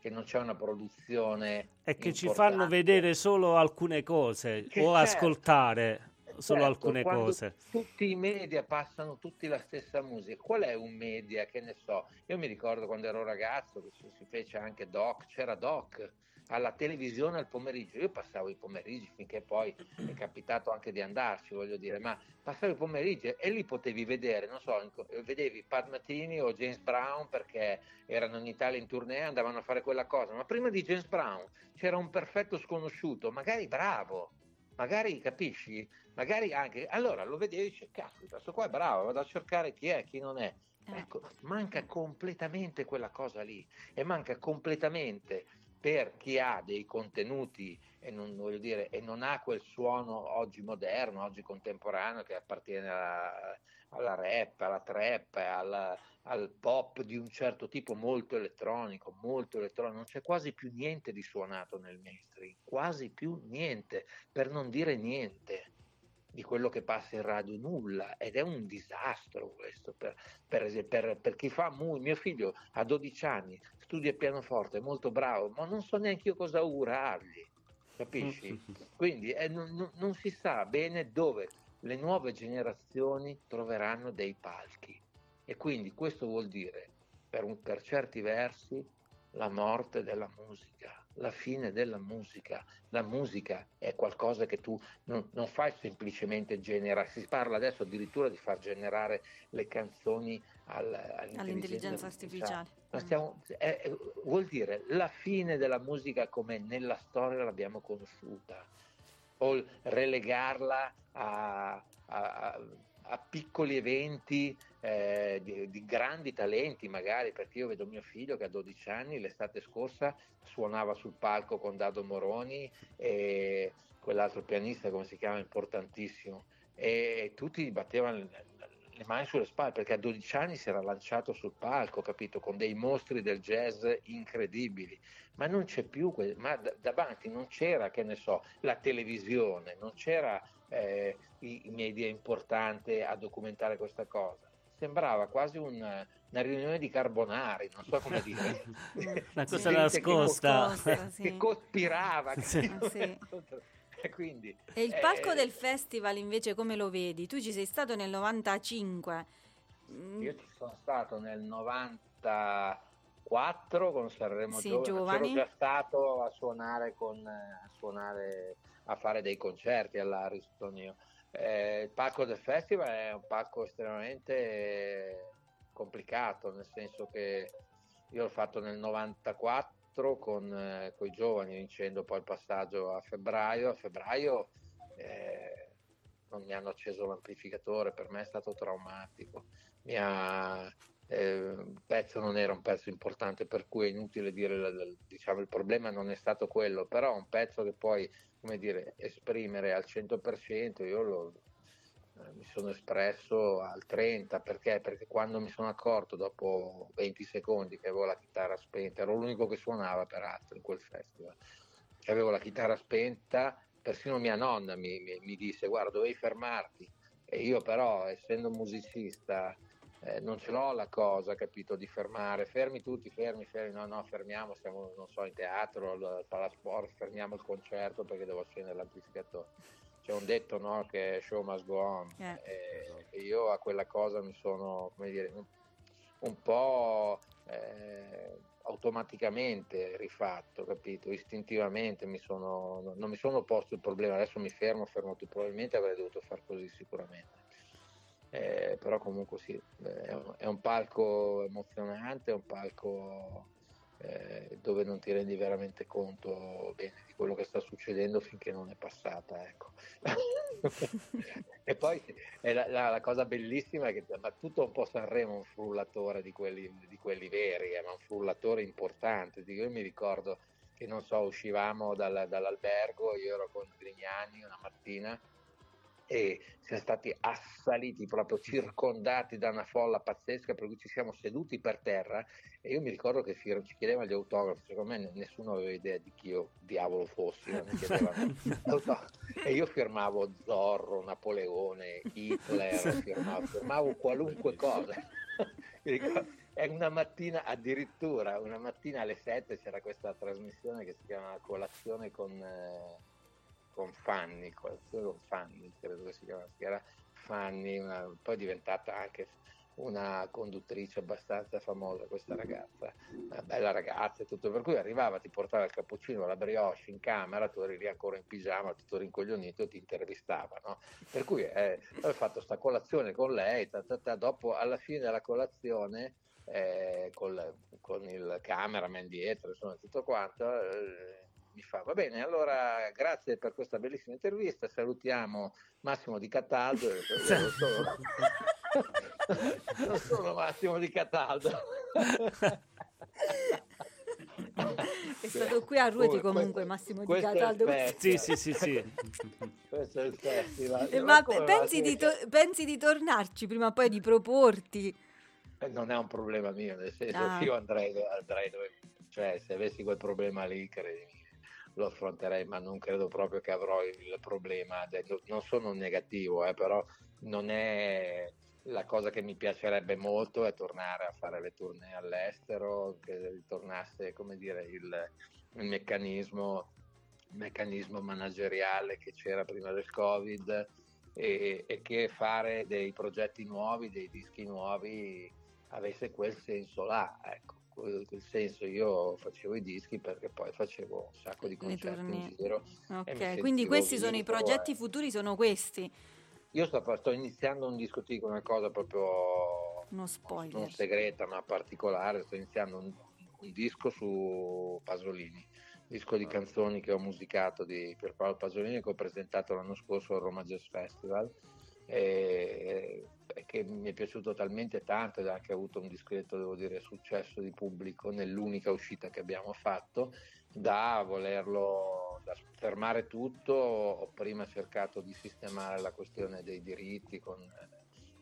che non c'è una produzione. È che ci importante. fanno vedere solo alcune cose Che o certo, ascoltare solo Certo, alcune cose. Tutti i media passano tutti la stessa musica. Qual è un media che ne so? Io mi ricordo quando ero ragazzo che si, si fece anche Doc, c'era Doc alla televisione al pomeriggio. Io passavo i pomeriggi finché poi è capitato anche di andarci, voglio dire, ma passavo i pomeriggi e lì potevi vedere, non so, vedevi Pat Matini o James Brown perché erano in Italia in tournée e andavano a fare quella cosa. Ma prima di James Brown c'era un perfetto sconosciuto, magari bravo, magari capisci, magari anche allora lo vedevi e dici caspita questo qua è bravo vado a cercare chi è chi non è Eh. ecco manca completamente quella cosa lì e manca completamente per chi ha dei contenuti e non, dire, e non ha quel suono oggi moderno, oggi contemporaneo che appartiene alla, alla rap, alla trap, alla- al pop di un certo tipo molto elettronico, molto elettronico, non c'è quasi più niente di suonato nel mainstream, quasi più niente, per non dire niente di quello che passa in radio, nulla, ed è un disastro questo per, per, per- per chi fa mu- mio figlio ha 12 anni, studia pianoforte, è molto bravo, ma non so neanche io cosa augurargli, capisci? *laughs* Quindi eh, non, non- non si sa bene dove le nuove generazioni troveranno dei palchi. E quindi questo vuol dire per, un- per certi versi la morte della musica, la fine della musica. La musica è qualcosa che tu non, non fai semplicemente generare, si parla adesso addirittura di far generare le canzoni al- all'intelligenza, All'intelligenza artificiale. Ma stiamo- è- vuol dire la fine della musica come nella storia l'abbiamo conosciuta, o relegarla a, a- a- a piccoli eventi eh, di, di grandi talenti, magari perché io vedo mio figlio che a 12 anni l'estate scorsa suonava sul palco con Dado Moroni e quell'altro pianista, come si chiama, importantissimo, e tutti battevano le, le mani sulle spalle perché a 12 anni si era lanciato sul palco, capito, con dei mostri del jazz incredibili, ma non c'è più, que- ma d- davanti non c'era, che ne so, la televisione, non c'era eh, i, i media importanti a documentare questa cosa. Sembrava quasi un- una riunione di carbonari, non so come dire. *laughs* Una cosa Gente che nascosta. Nascosta, sì. che cospirava. Sì. Ah, sì. E quindi, E il palco eh, del festival invece come lo vedi? Tu ci sei stato nel 95. Mm, Io ci sono stato nel 94 con Sanremo Sì, Giovani, Giovani. c'ero già stato a suonare, con, a suonare, a fare dei concerti all'Ariston io. Eh, il palco del festival è un palco estremamente complicato, nel senso che io l'ho fatto nel 94 con, i giovani, vincendo poi il passaggio a febbraio. A febbraio eh, non mi hanno acceso l'amplificatore, per me è stato traumatico. Ha, eh, il pezzo non era un pezzo importante, per cui è inutile dire, diciamo, il problema non è stato quello, però un pezzo che poi, come dire, esprimere al 100%, io lo, eh, mi sono espresso al 30 perché? Perché quando mi sono accorto dopo 20 secondi che avevo la chitarra spenta, ero l'unico che suonava peraltro in quel festival, che avevo la chitarra spenta, persino mia nonna mi, mi- mi disse guarda dovevi fermarti e io però essendo musicista eh, non ce l'ho la cosa, capito, di fermare, fermi tutti, fermi, fermi, no, no, fermiamo, siamo, non so, in teatro, al Palasport, fermiamo il concerto perché devo accendere l'amplificatore. C'è un detto, no, che show must go on, Eh. e- e io a quella cosa mi sono, come dire, un, po' eh, automaticamente rifatto, capito? Istintivamente mi sono, non- non mi sono posto il problema, adesso mi fermo, fermo tutto, probabilmente avrei dovuto far così sicuramente. Eh, però comunque sì, eh, è un, è un palco emozionante, è un palco eh, dove non ti rendi veramente conto bene di quello che sta succedendo finché non è passata. Ecco. *laughs* e poi è la, la, la, cosa bellissima è che ma tutto un po' Sanremo è un frullatore di quelli, di quelli veri, eh, ma un frullatore importante. Io mi ricordo che non so, uscivamo dal, dall'albergo, io ero con Grignani una mattina e siamo stati assaliti, proprio circondati da una folla pazzesca, per cui ci siamo seduti per terra e io mi ricordo che ci chiedevano gli autografi, secondo me nessuno aveva idea di chi io diavolo fossi, *laughs* e io firmavo Zorro, Napoleone, Hitler, firmavo, firmavo qualunque cosa. E una mattina addirittura, una mattina alle 7 c'era questa trasmissione che si chiama Colazione con... Eh, con Fanny, con Fanny, credo che si chiamasse, era Fanny, una, poi è diventata anche una conduttrice abbastanza famosa questa ragazza, una bella ragazza e tutto, per cui arrivava, ti portava il cappuccino, la brioche in camera, tu eri lì ancora in pigiama, tutto rincoglionito ti intervistava, no? Per cui eh, ho fatto sta colazione con lei, ta, ta, ta, dopo alla fine della colazione eh, col, con il cameraman dietro, insomma tutto quanto, eh, mi fa va bene allora grazie per questa bellissima intervista salutiamo Massimo di Cataldo. Non sono, non sono Massimo di Cataldo. È stato qui a Ruoti comunque Massimo di Cataldo. sì sì sì sì. Questo è il festival. Eh, ma pensi di, to- pensi di tornarci prima o poi di proporti? Eh, non è un problema mio nel senso ah. io andrei, andrei dove cioè se avessi quel problema lì credimi lo affronterei, ma non credo proprio che avrò il problema. Non sono negativo, eh, però non è la cosa che mi piacerebbe molto è tornare a fare le tournée all'estero, che ritornasse come dire, il, il meccanismo, meccanismo manageriale che c'era prima del Covid e, e, che fare dei progetti nuovi, dei dischi nuovi avesse quel senso là. Ecco quel, quel, senso io facevo i dischi perché poi facevo un sacco di concerti in giro. Ok, quindi questi sono i progetti futuri, sono questi. Io sto, sto iniziando un disco, ti una cosa proprio Uno spoiler. non segreta ma particolare, sto iniziando un, un disco su Pasolini disco di canzoni che ho musicato di Pierpaolo Pasolini che ho presentato l'anno scorso al Roma Jazz Festival e, e che mi è piaciuto talmente tanto ed ha anche avuto un discreto, devo dire, successo di pubblico nell'unica uscita che abbiamo fatto, da volerlo da fermare tutto, ho prima cercato di sistemare la questione dei diritti con,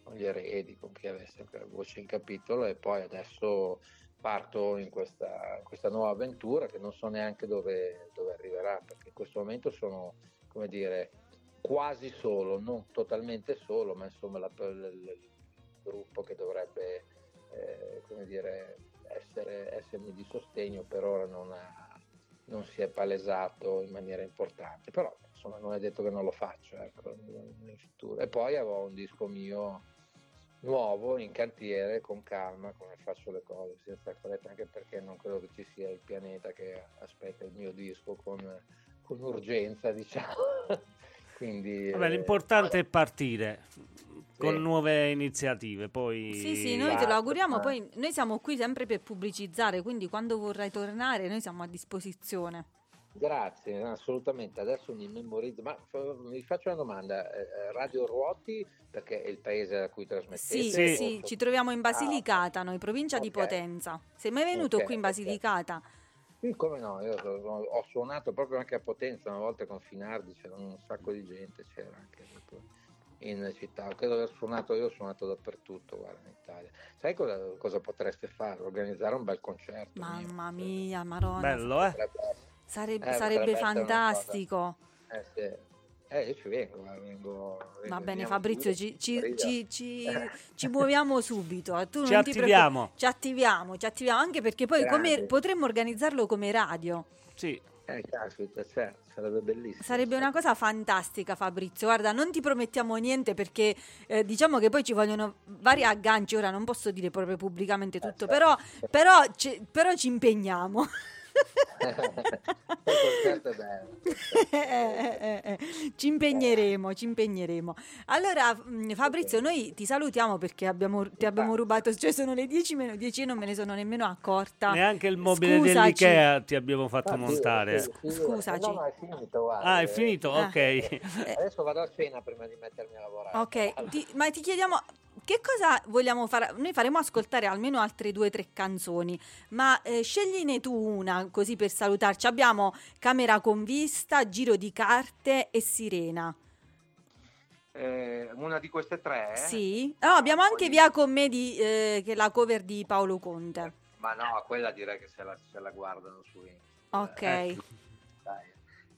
con gli eredi, con chi avesse voce in capitolo e poi adesso parto in questa, questa nuova avventura che non so neanche dove, dove arriverà, perché in questo momento sono, come dire, quasi solo, non totalmente solo, ma insomma la, il, il, gruppo che dovrebbe eh, come dire, essere, essermi di sostegno per ora non, ha, non, si è palesato in maniera importante, però insomma non è detto che non lo faccio ecco, nel futuro. E poi avevo un disco mio nuovo in cantiere con calma come faccio le cose senza fretta anche perché non credo che ci sia il pianeta che aspetta il mio disco con, con urgenza diciamo quindi, Vabbè, l'importante eh, è partire con nuove iniziative. Poi... Sì, sì, noi te lo auguriamo. Poi noi siamo qui sempre per pubblicizzare, quindi quando vorrai tornare, noi siamo a disposizione. Grazie, assolutamente. Adesso mi memorizzo, ma mi faccio una domanda: eh, eh, Radio Ruoti, perché è il paese da cui trasmettete? Sì, sì, sì. ci troviamo in Basilicata, noi, provincia okay. di Potenza. Sei mai venuto okay, qui in Basilicata? Okay. Sì, come no, io ho suonato proprio anche a Potenza una volta con Finardi, c'era un sacco di gente, c'era anche in città. Credo di aver suonato io, ho suonato dappertutto, guarda, in Italia. Sai cosa, cosa potreste fare? Organizzare un bel concerto. Mamma mia, Maronna. Bello, eh? Sarebbe, eh, sarebbe fantastico. Eh, sì. Eh, io ci vengo, eh, vengo Va bene Fabrizio, ci, ci, ci, *laughs* ci, muoviamo subito. Tu ci attiviamo. Ci attiviamo, ci attiviamo anche perché poi come, potremmo organizzarlo come radio. Sì. Eh, caspita, cioè, sarebbe bellissimo. Sarebbe una cosa fantastica, Fabrizio. Guarda, non ti promettiamo niente perché eh, diciamo che poi ci vogliono vari agganci. Ora non posso dire proprio pubblicamente tutto, eh, certo. però, però, però ci impegniamo. *laughs* Eh, *laughs* eh, Ci impegneremo, ci impegneremo. Allora, mh, Fabrizio, noi ti salutiamo perché abbiamo, ti abbiamo rubato, cioè sono le 10 meno 10 e non me ne sono nemmeno accorta. Neanche il mobile Scusaci. dell'Ikea ti abbiamo fatto Ah, sì, montare. sì, sì, Scusaci. No, no, è finito, guarda. Ah, è Eh, finito? Ah. Ok. Adesso vado a cena prima di mettermi a lavorare. Ok, ti- ma ti chiediamo che cosa vogliamo fare? Noi faremo ascoltare almeno altre due o tre canzoni, ma eh, scegliene tu una così per salutarci. Abbiamo Camera con vista, Giro di carte e Sirena. Eh, una di queste tre? Sì? No, abbiamo anche Poi- Via con me di, eh, che è la cover di Paolo Conte. Ma no, quella direi che se la, se la guardano su Instagram. Ok.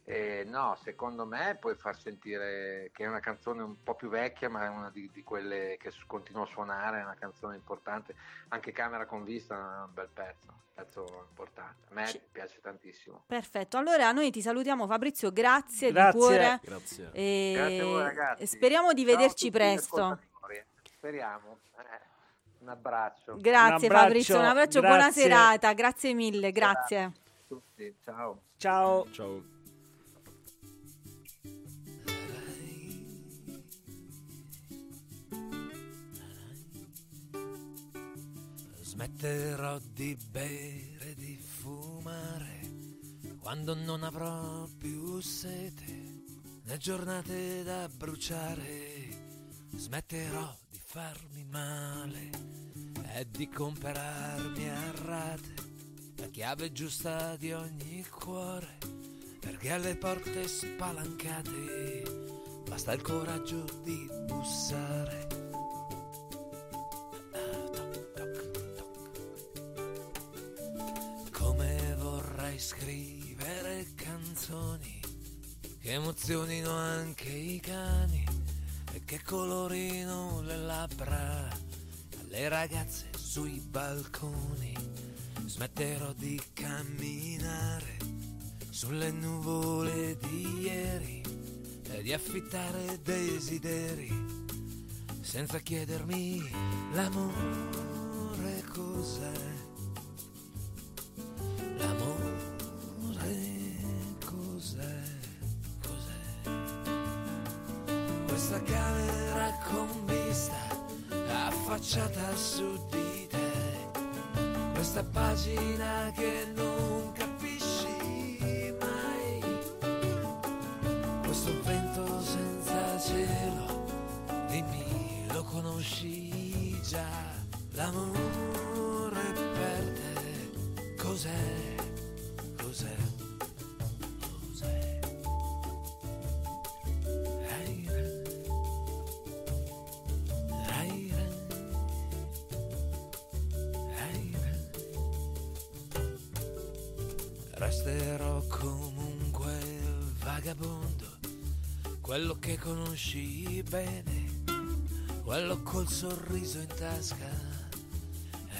Eh, no, secondo me puoi far sentire che è una canzone un po' più vecchia, ma è una di, di quelle che su- continua a suonare, è una canzone importante. Anche Camera con vista è un bel pezzo, un pezzo importante. A me Ci- piace tantissimo. Perfetto, allora noi ti salutiamo Fabrizio, grazie, Grazie. di cuore. Grazie. E Grazie a voi ragazzi. speriamo di Ciao vederci presto. Speriamo. Eh, un abbraccio. Grazie Un abbraccio, Fabrizio, un abbraccio, buona grazie. serata, grazie mille, grazie. a tutti. Ciao. Ciao. Ciao. Smetterò di bere di fumare quando non avrò più sete né giornate da bruciare. Smetterò di farmi male e di comperarmi a rate la chiave giusta di ogni cuore perché alle porte spalancate basta il coraggio di bussare. Scrivere canzoni che emozionino anche i cani e che colorino le labbra alle ragazze sui balconi. Smetterò di camminare sulle nuvole di ieri e di affittare desideri senza chiedermi l'amore cos'è. Camera con vista affacciata su di te. Questa pagina che non capisci mai. Questo vento senza cielo, dimmi, lo conosci già? L'amore per te, cos'è? Vagabondo, quello che conosci bene, quello col sorriso in tasca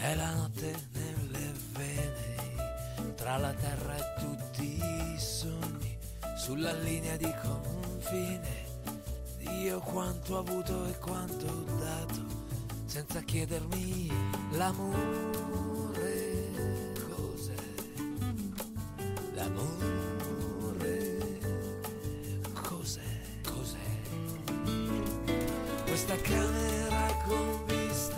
e la notte nelle vene, tra la terra e tutti i sogni, sulla linea di confine. Dio quanto ho avuto e quanto ho dato, senza chiedermi l'amore Questa camera con vista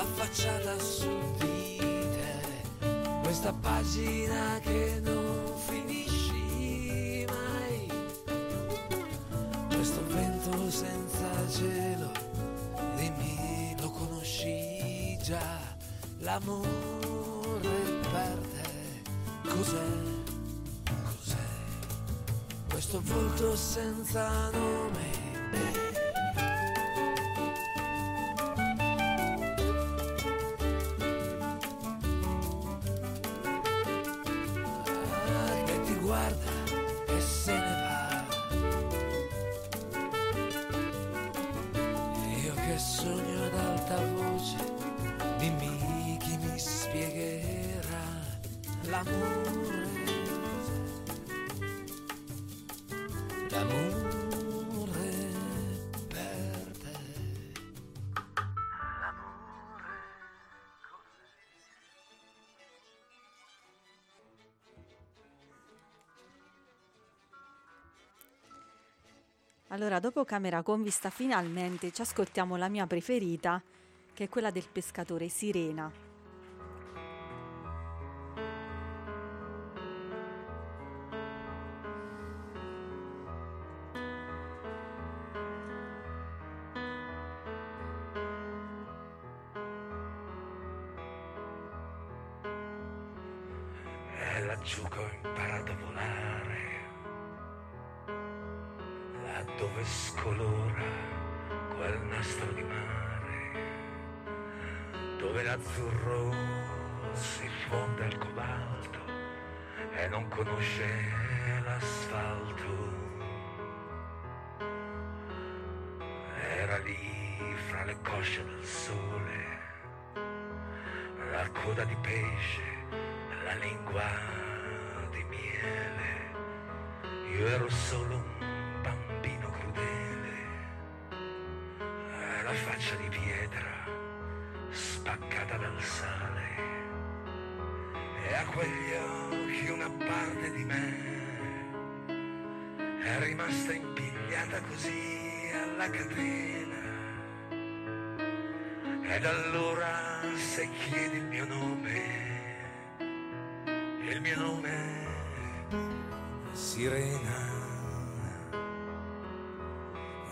affacciata su di te, questa pagina che non finisci mai, questo vento senza cielo, dimmi lo conosci già, l'amore per te, cos'è? Cos'è? Questo volto senza nome. Allora, dopo Camera con vista, finalmente ci ascoltiamo la mia preferita, che è quella del pescatore Sirena.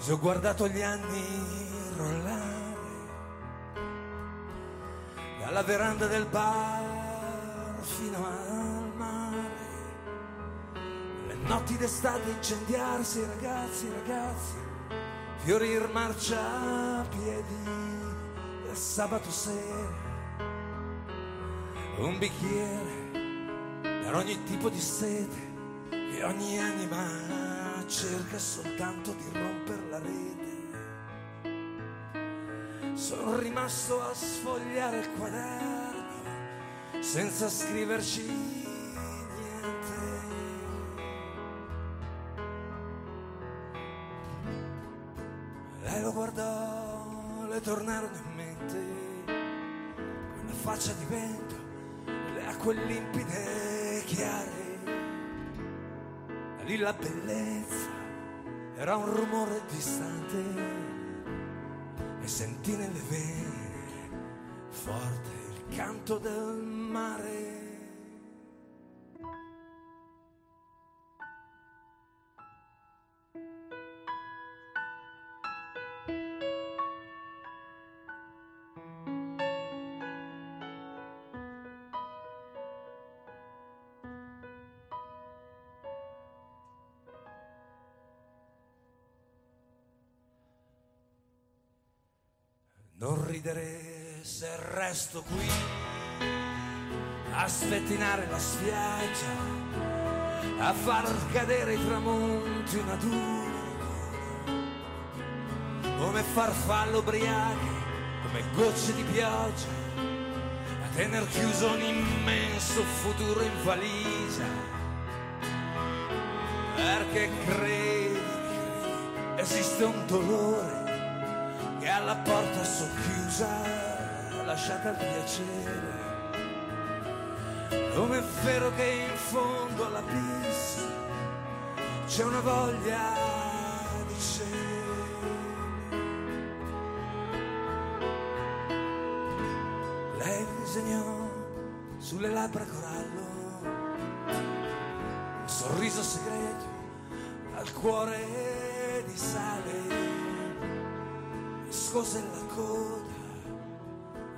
Così ho guardato gli anni rollare dalla veranda del bar fino al mare. Le notti d'estate incendiarsi, ragazzi, ragazzi, fiorir marciapiedi del sabato sera. Un bicchiere per ogni tipo di sete e ogni anima cerca soltanto di rompere la rete. Sono rimasto a sfogliare il quaderno senza scriverci canto del mare. Non ridere se resto qui a spettinare la spiaggia, a far cadere i tramonti una ad uno, come farfallo ubriache, come gocce di pioggia, a tener chiuso un immenso futuro in valigia. Perché credi che esiste un dolore che alla porta socchiusa lasciata al piacere. Come è vero che in fondo all'abisso c'è una voglia di cielo. Lei disegnò sulle labbra corallo un sorriso segreto al cuore di sale scose la coda,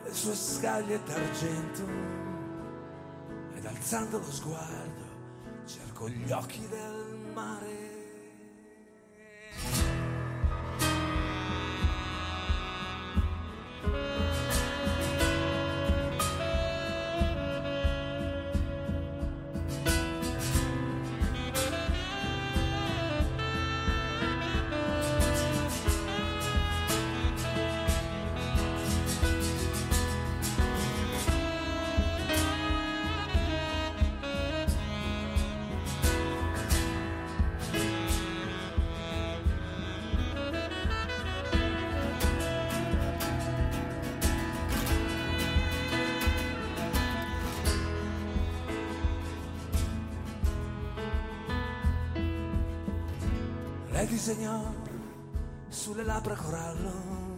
le sue scaglie d'argento alzando lo sguardo cerco gli occhi del mare. Disegnò sulle labbra corallo,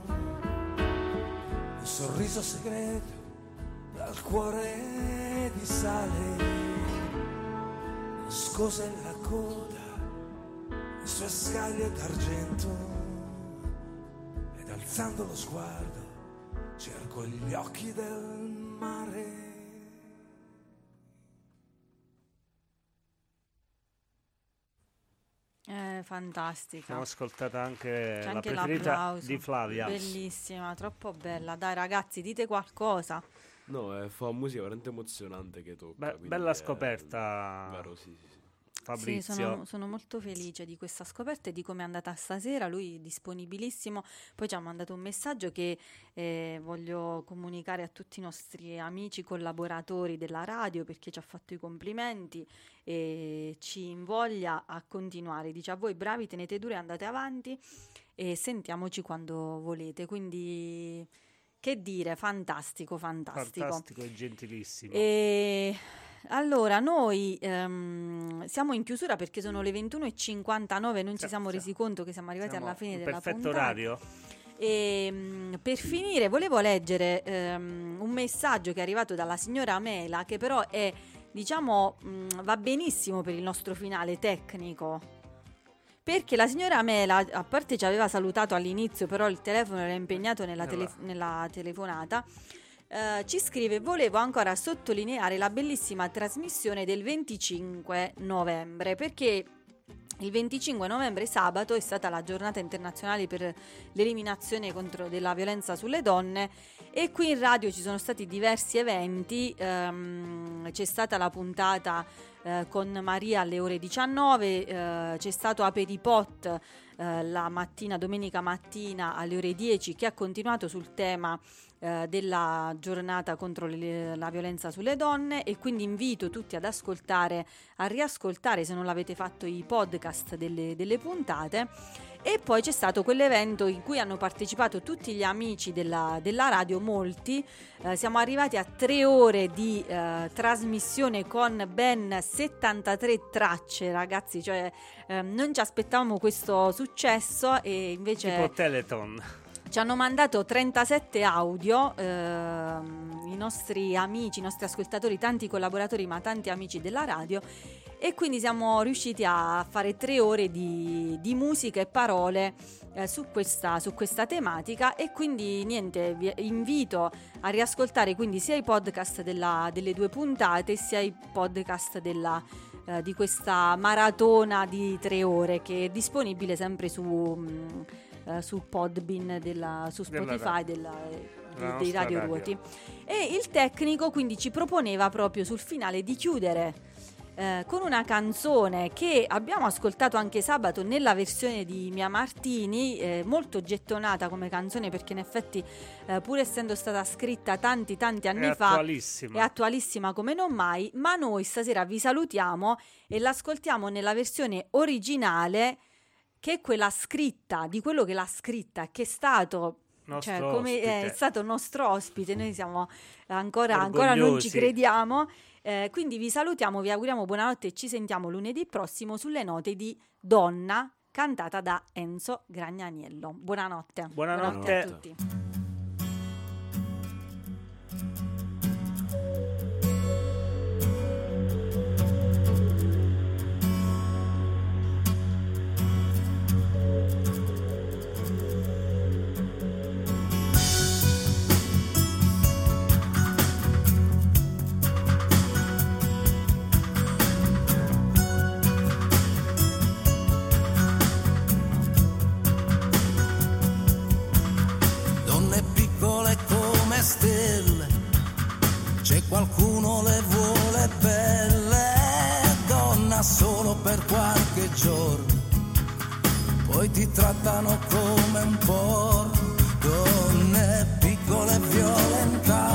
un sorriso segreto dal cuore di sale, nascosa nella coda, le sue scaglie d'argento, ed alzando lo sguardo cerco gli occhi del mare. Fantastica. Abbiamo ascoltato anche C'è la anche preferita l'applauso. di Flavia. Bellissima, troppo bella. Dai ragazzi, dite qualcosa. No, eh, fa musica veramente emozionante che tocca. Be- bella è scoperta, Vero, sì, sì, sì. Fabrizio. Sì, sono, sono molto felice di questa scoperta e di come è andata stasera. Lui è disponibilissimo. Poi ci ha mandato un messaggio che eh, voglio comunicare a tutti i nostri amici collaboratori della radio perché ci ha fatto i complimenti e ci invoglia a continuare. Dice a voi bravi, tenete duro e andate avanti e sentiamoci quando volete. Quindi che dire, fantastico, fantastico. Fantastico e gentilissimo. E allora, noi ehm, siamo in chiusura perché sono le 21.59, non ci Sì, siamo sì. resi conto che siamo arrivati Siamo alla fine in della perfetto puntata. orario. E mm, per finire, volevo leggere ehm, un messaggio che è arrivato dalla signora Mela, che però è, diciamo, mm, va benissimo per il nostro finale tecnico. Perché la signora Mela, a parte ci aveva salutato all'inizio, però il telefono era impegnato nella, Eh, tele- nella telefonata, eh, ci scrive: Volevo ancora sottolineare la bellissima trasmissione del 25 novembre, perché il 25 novembre, sabato, è stata la giornata internazionale per l'eliminazione della violenza sulle donne e qui in radio ci sono stati diversi eventi, ehm, c'è stata la puntata eh, con Maria alle ore 19, eh, c'è stato Aperipot eh, la mattina, domenica mattina alle ore 10 che ha continuato sul tema eh, della giornata contro le- la violenza sulle donne e quindi invito tutti ad ascoltare, a riascoltare se non l'avete fatto i podcast delle, delle puntate. E poi c'è stato quell'evento in cui hanno partecipato tutti gli amici della, della radio, molti. Eh, siamo arrivati a tre ore di eh, trasmissione con ben 73 tracce, ragazzi. Cioè, ehm, non ci aspettavamo questo successo e invece Tipo Teleton. Ci hanno mandato 37 audio ehm, i nostri amici, i nostri ascoltatori, tanti collaboratori, ma tanti amici della radio. E quindi siamo riusciti a fare tre ore di, di musica e parole eh, su, questa, su questa tematica. E quindi niente, vi invito a riascoltare quindi sia i podcast della- delle due puntate, sia i podcast della, eh, di questa maratona di tre ore che è disponibile sempre su. Eh, su Podbean, della- su Spotify della- Della dei radio. Ruoti. E il tecnico quindi ci proponeva proprio sul finale di chiudere eh, con una canzone che abbiamo ascoltato anche sabato nella versione di Mia Martini, eh, molto gettonata come canzone perché in effetti eh, pur essendo stata scritta tanti tanti anni È fa attualissima. è attualissima come non mai, ma noi stasera vi salutiamo e l'ascoltiamo nella versione originale che è quella scritta, di quello che l'ha scritta, che è stato cioè, come ospite. è stato nostro ospite, noi siamo ancora, ancora non ci crediamo. Eh, quindi vi salutiamo, vi auguriamo buonanotte e ci sentiamo lunedì prossimo sulle note di Donna, cantata da Enzo Gragnaniello. Buonanotte. Buonanotte. a tutti. Qualcuno le vuole belle, donna solo per qualche giorno, poi ti trattano come un porco, donne piccole violentate,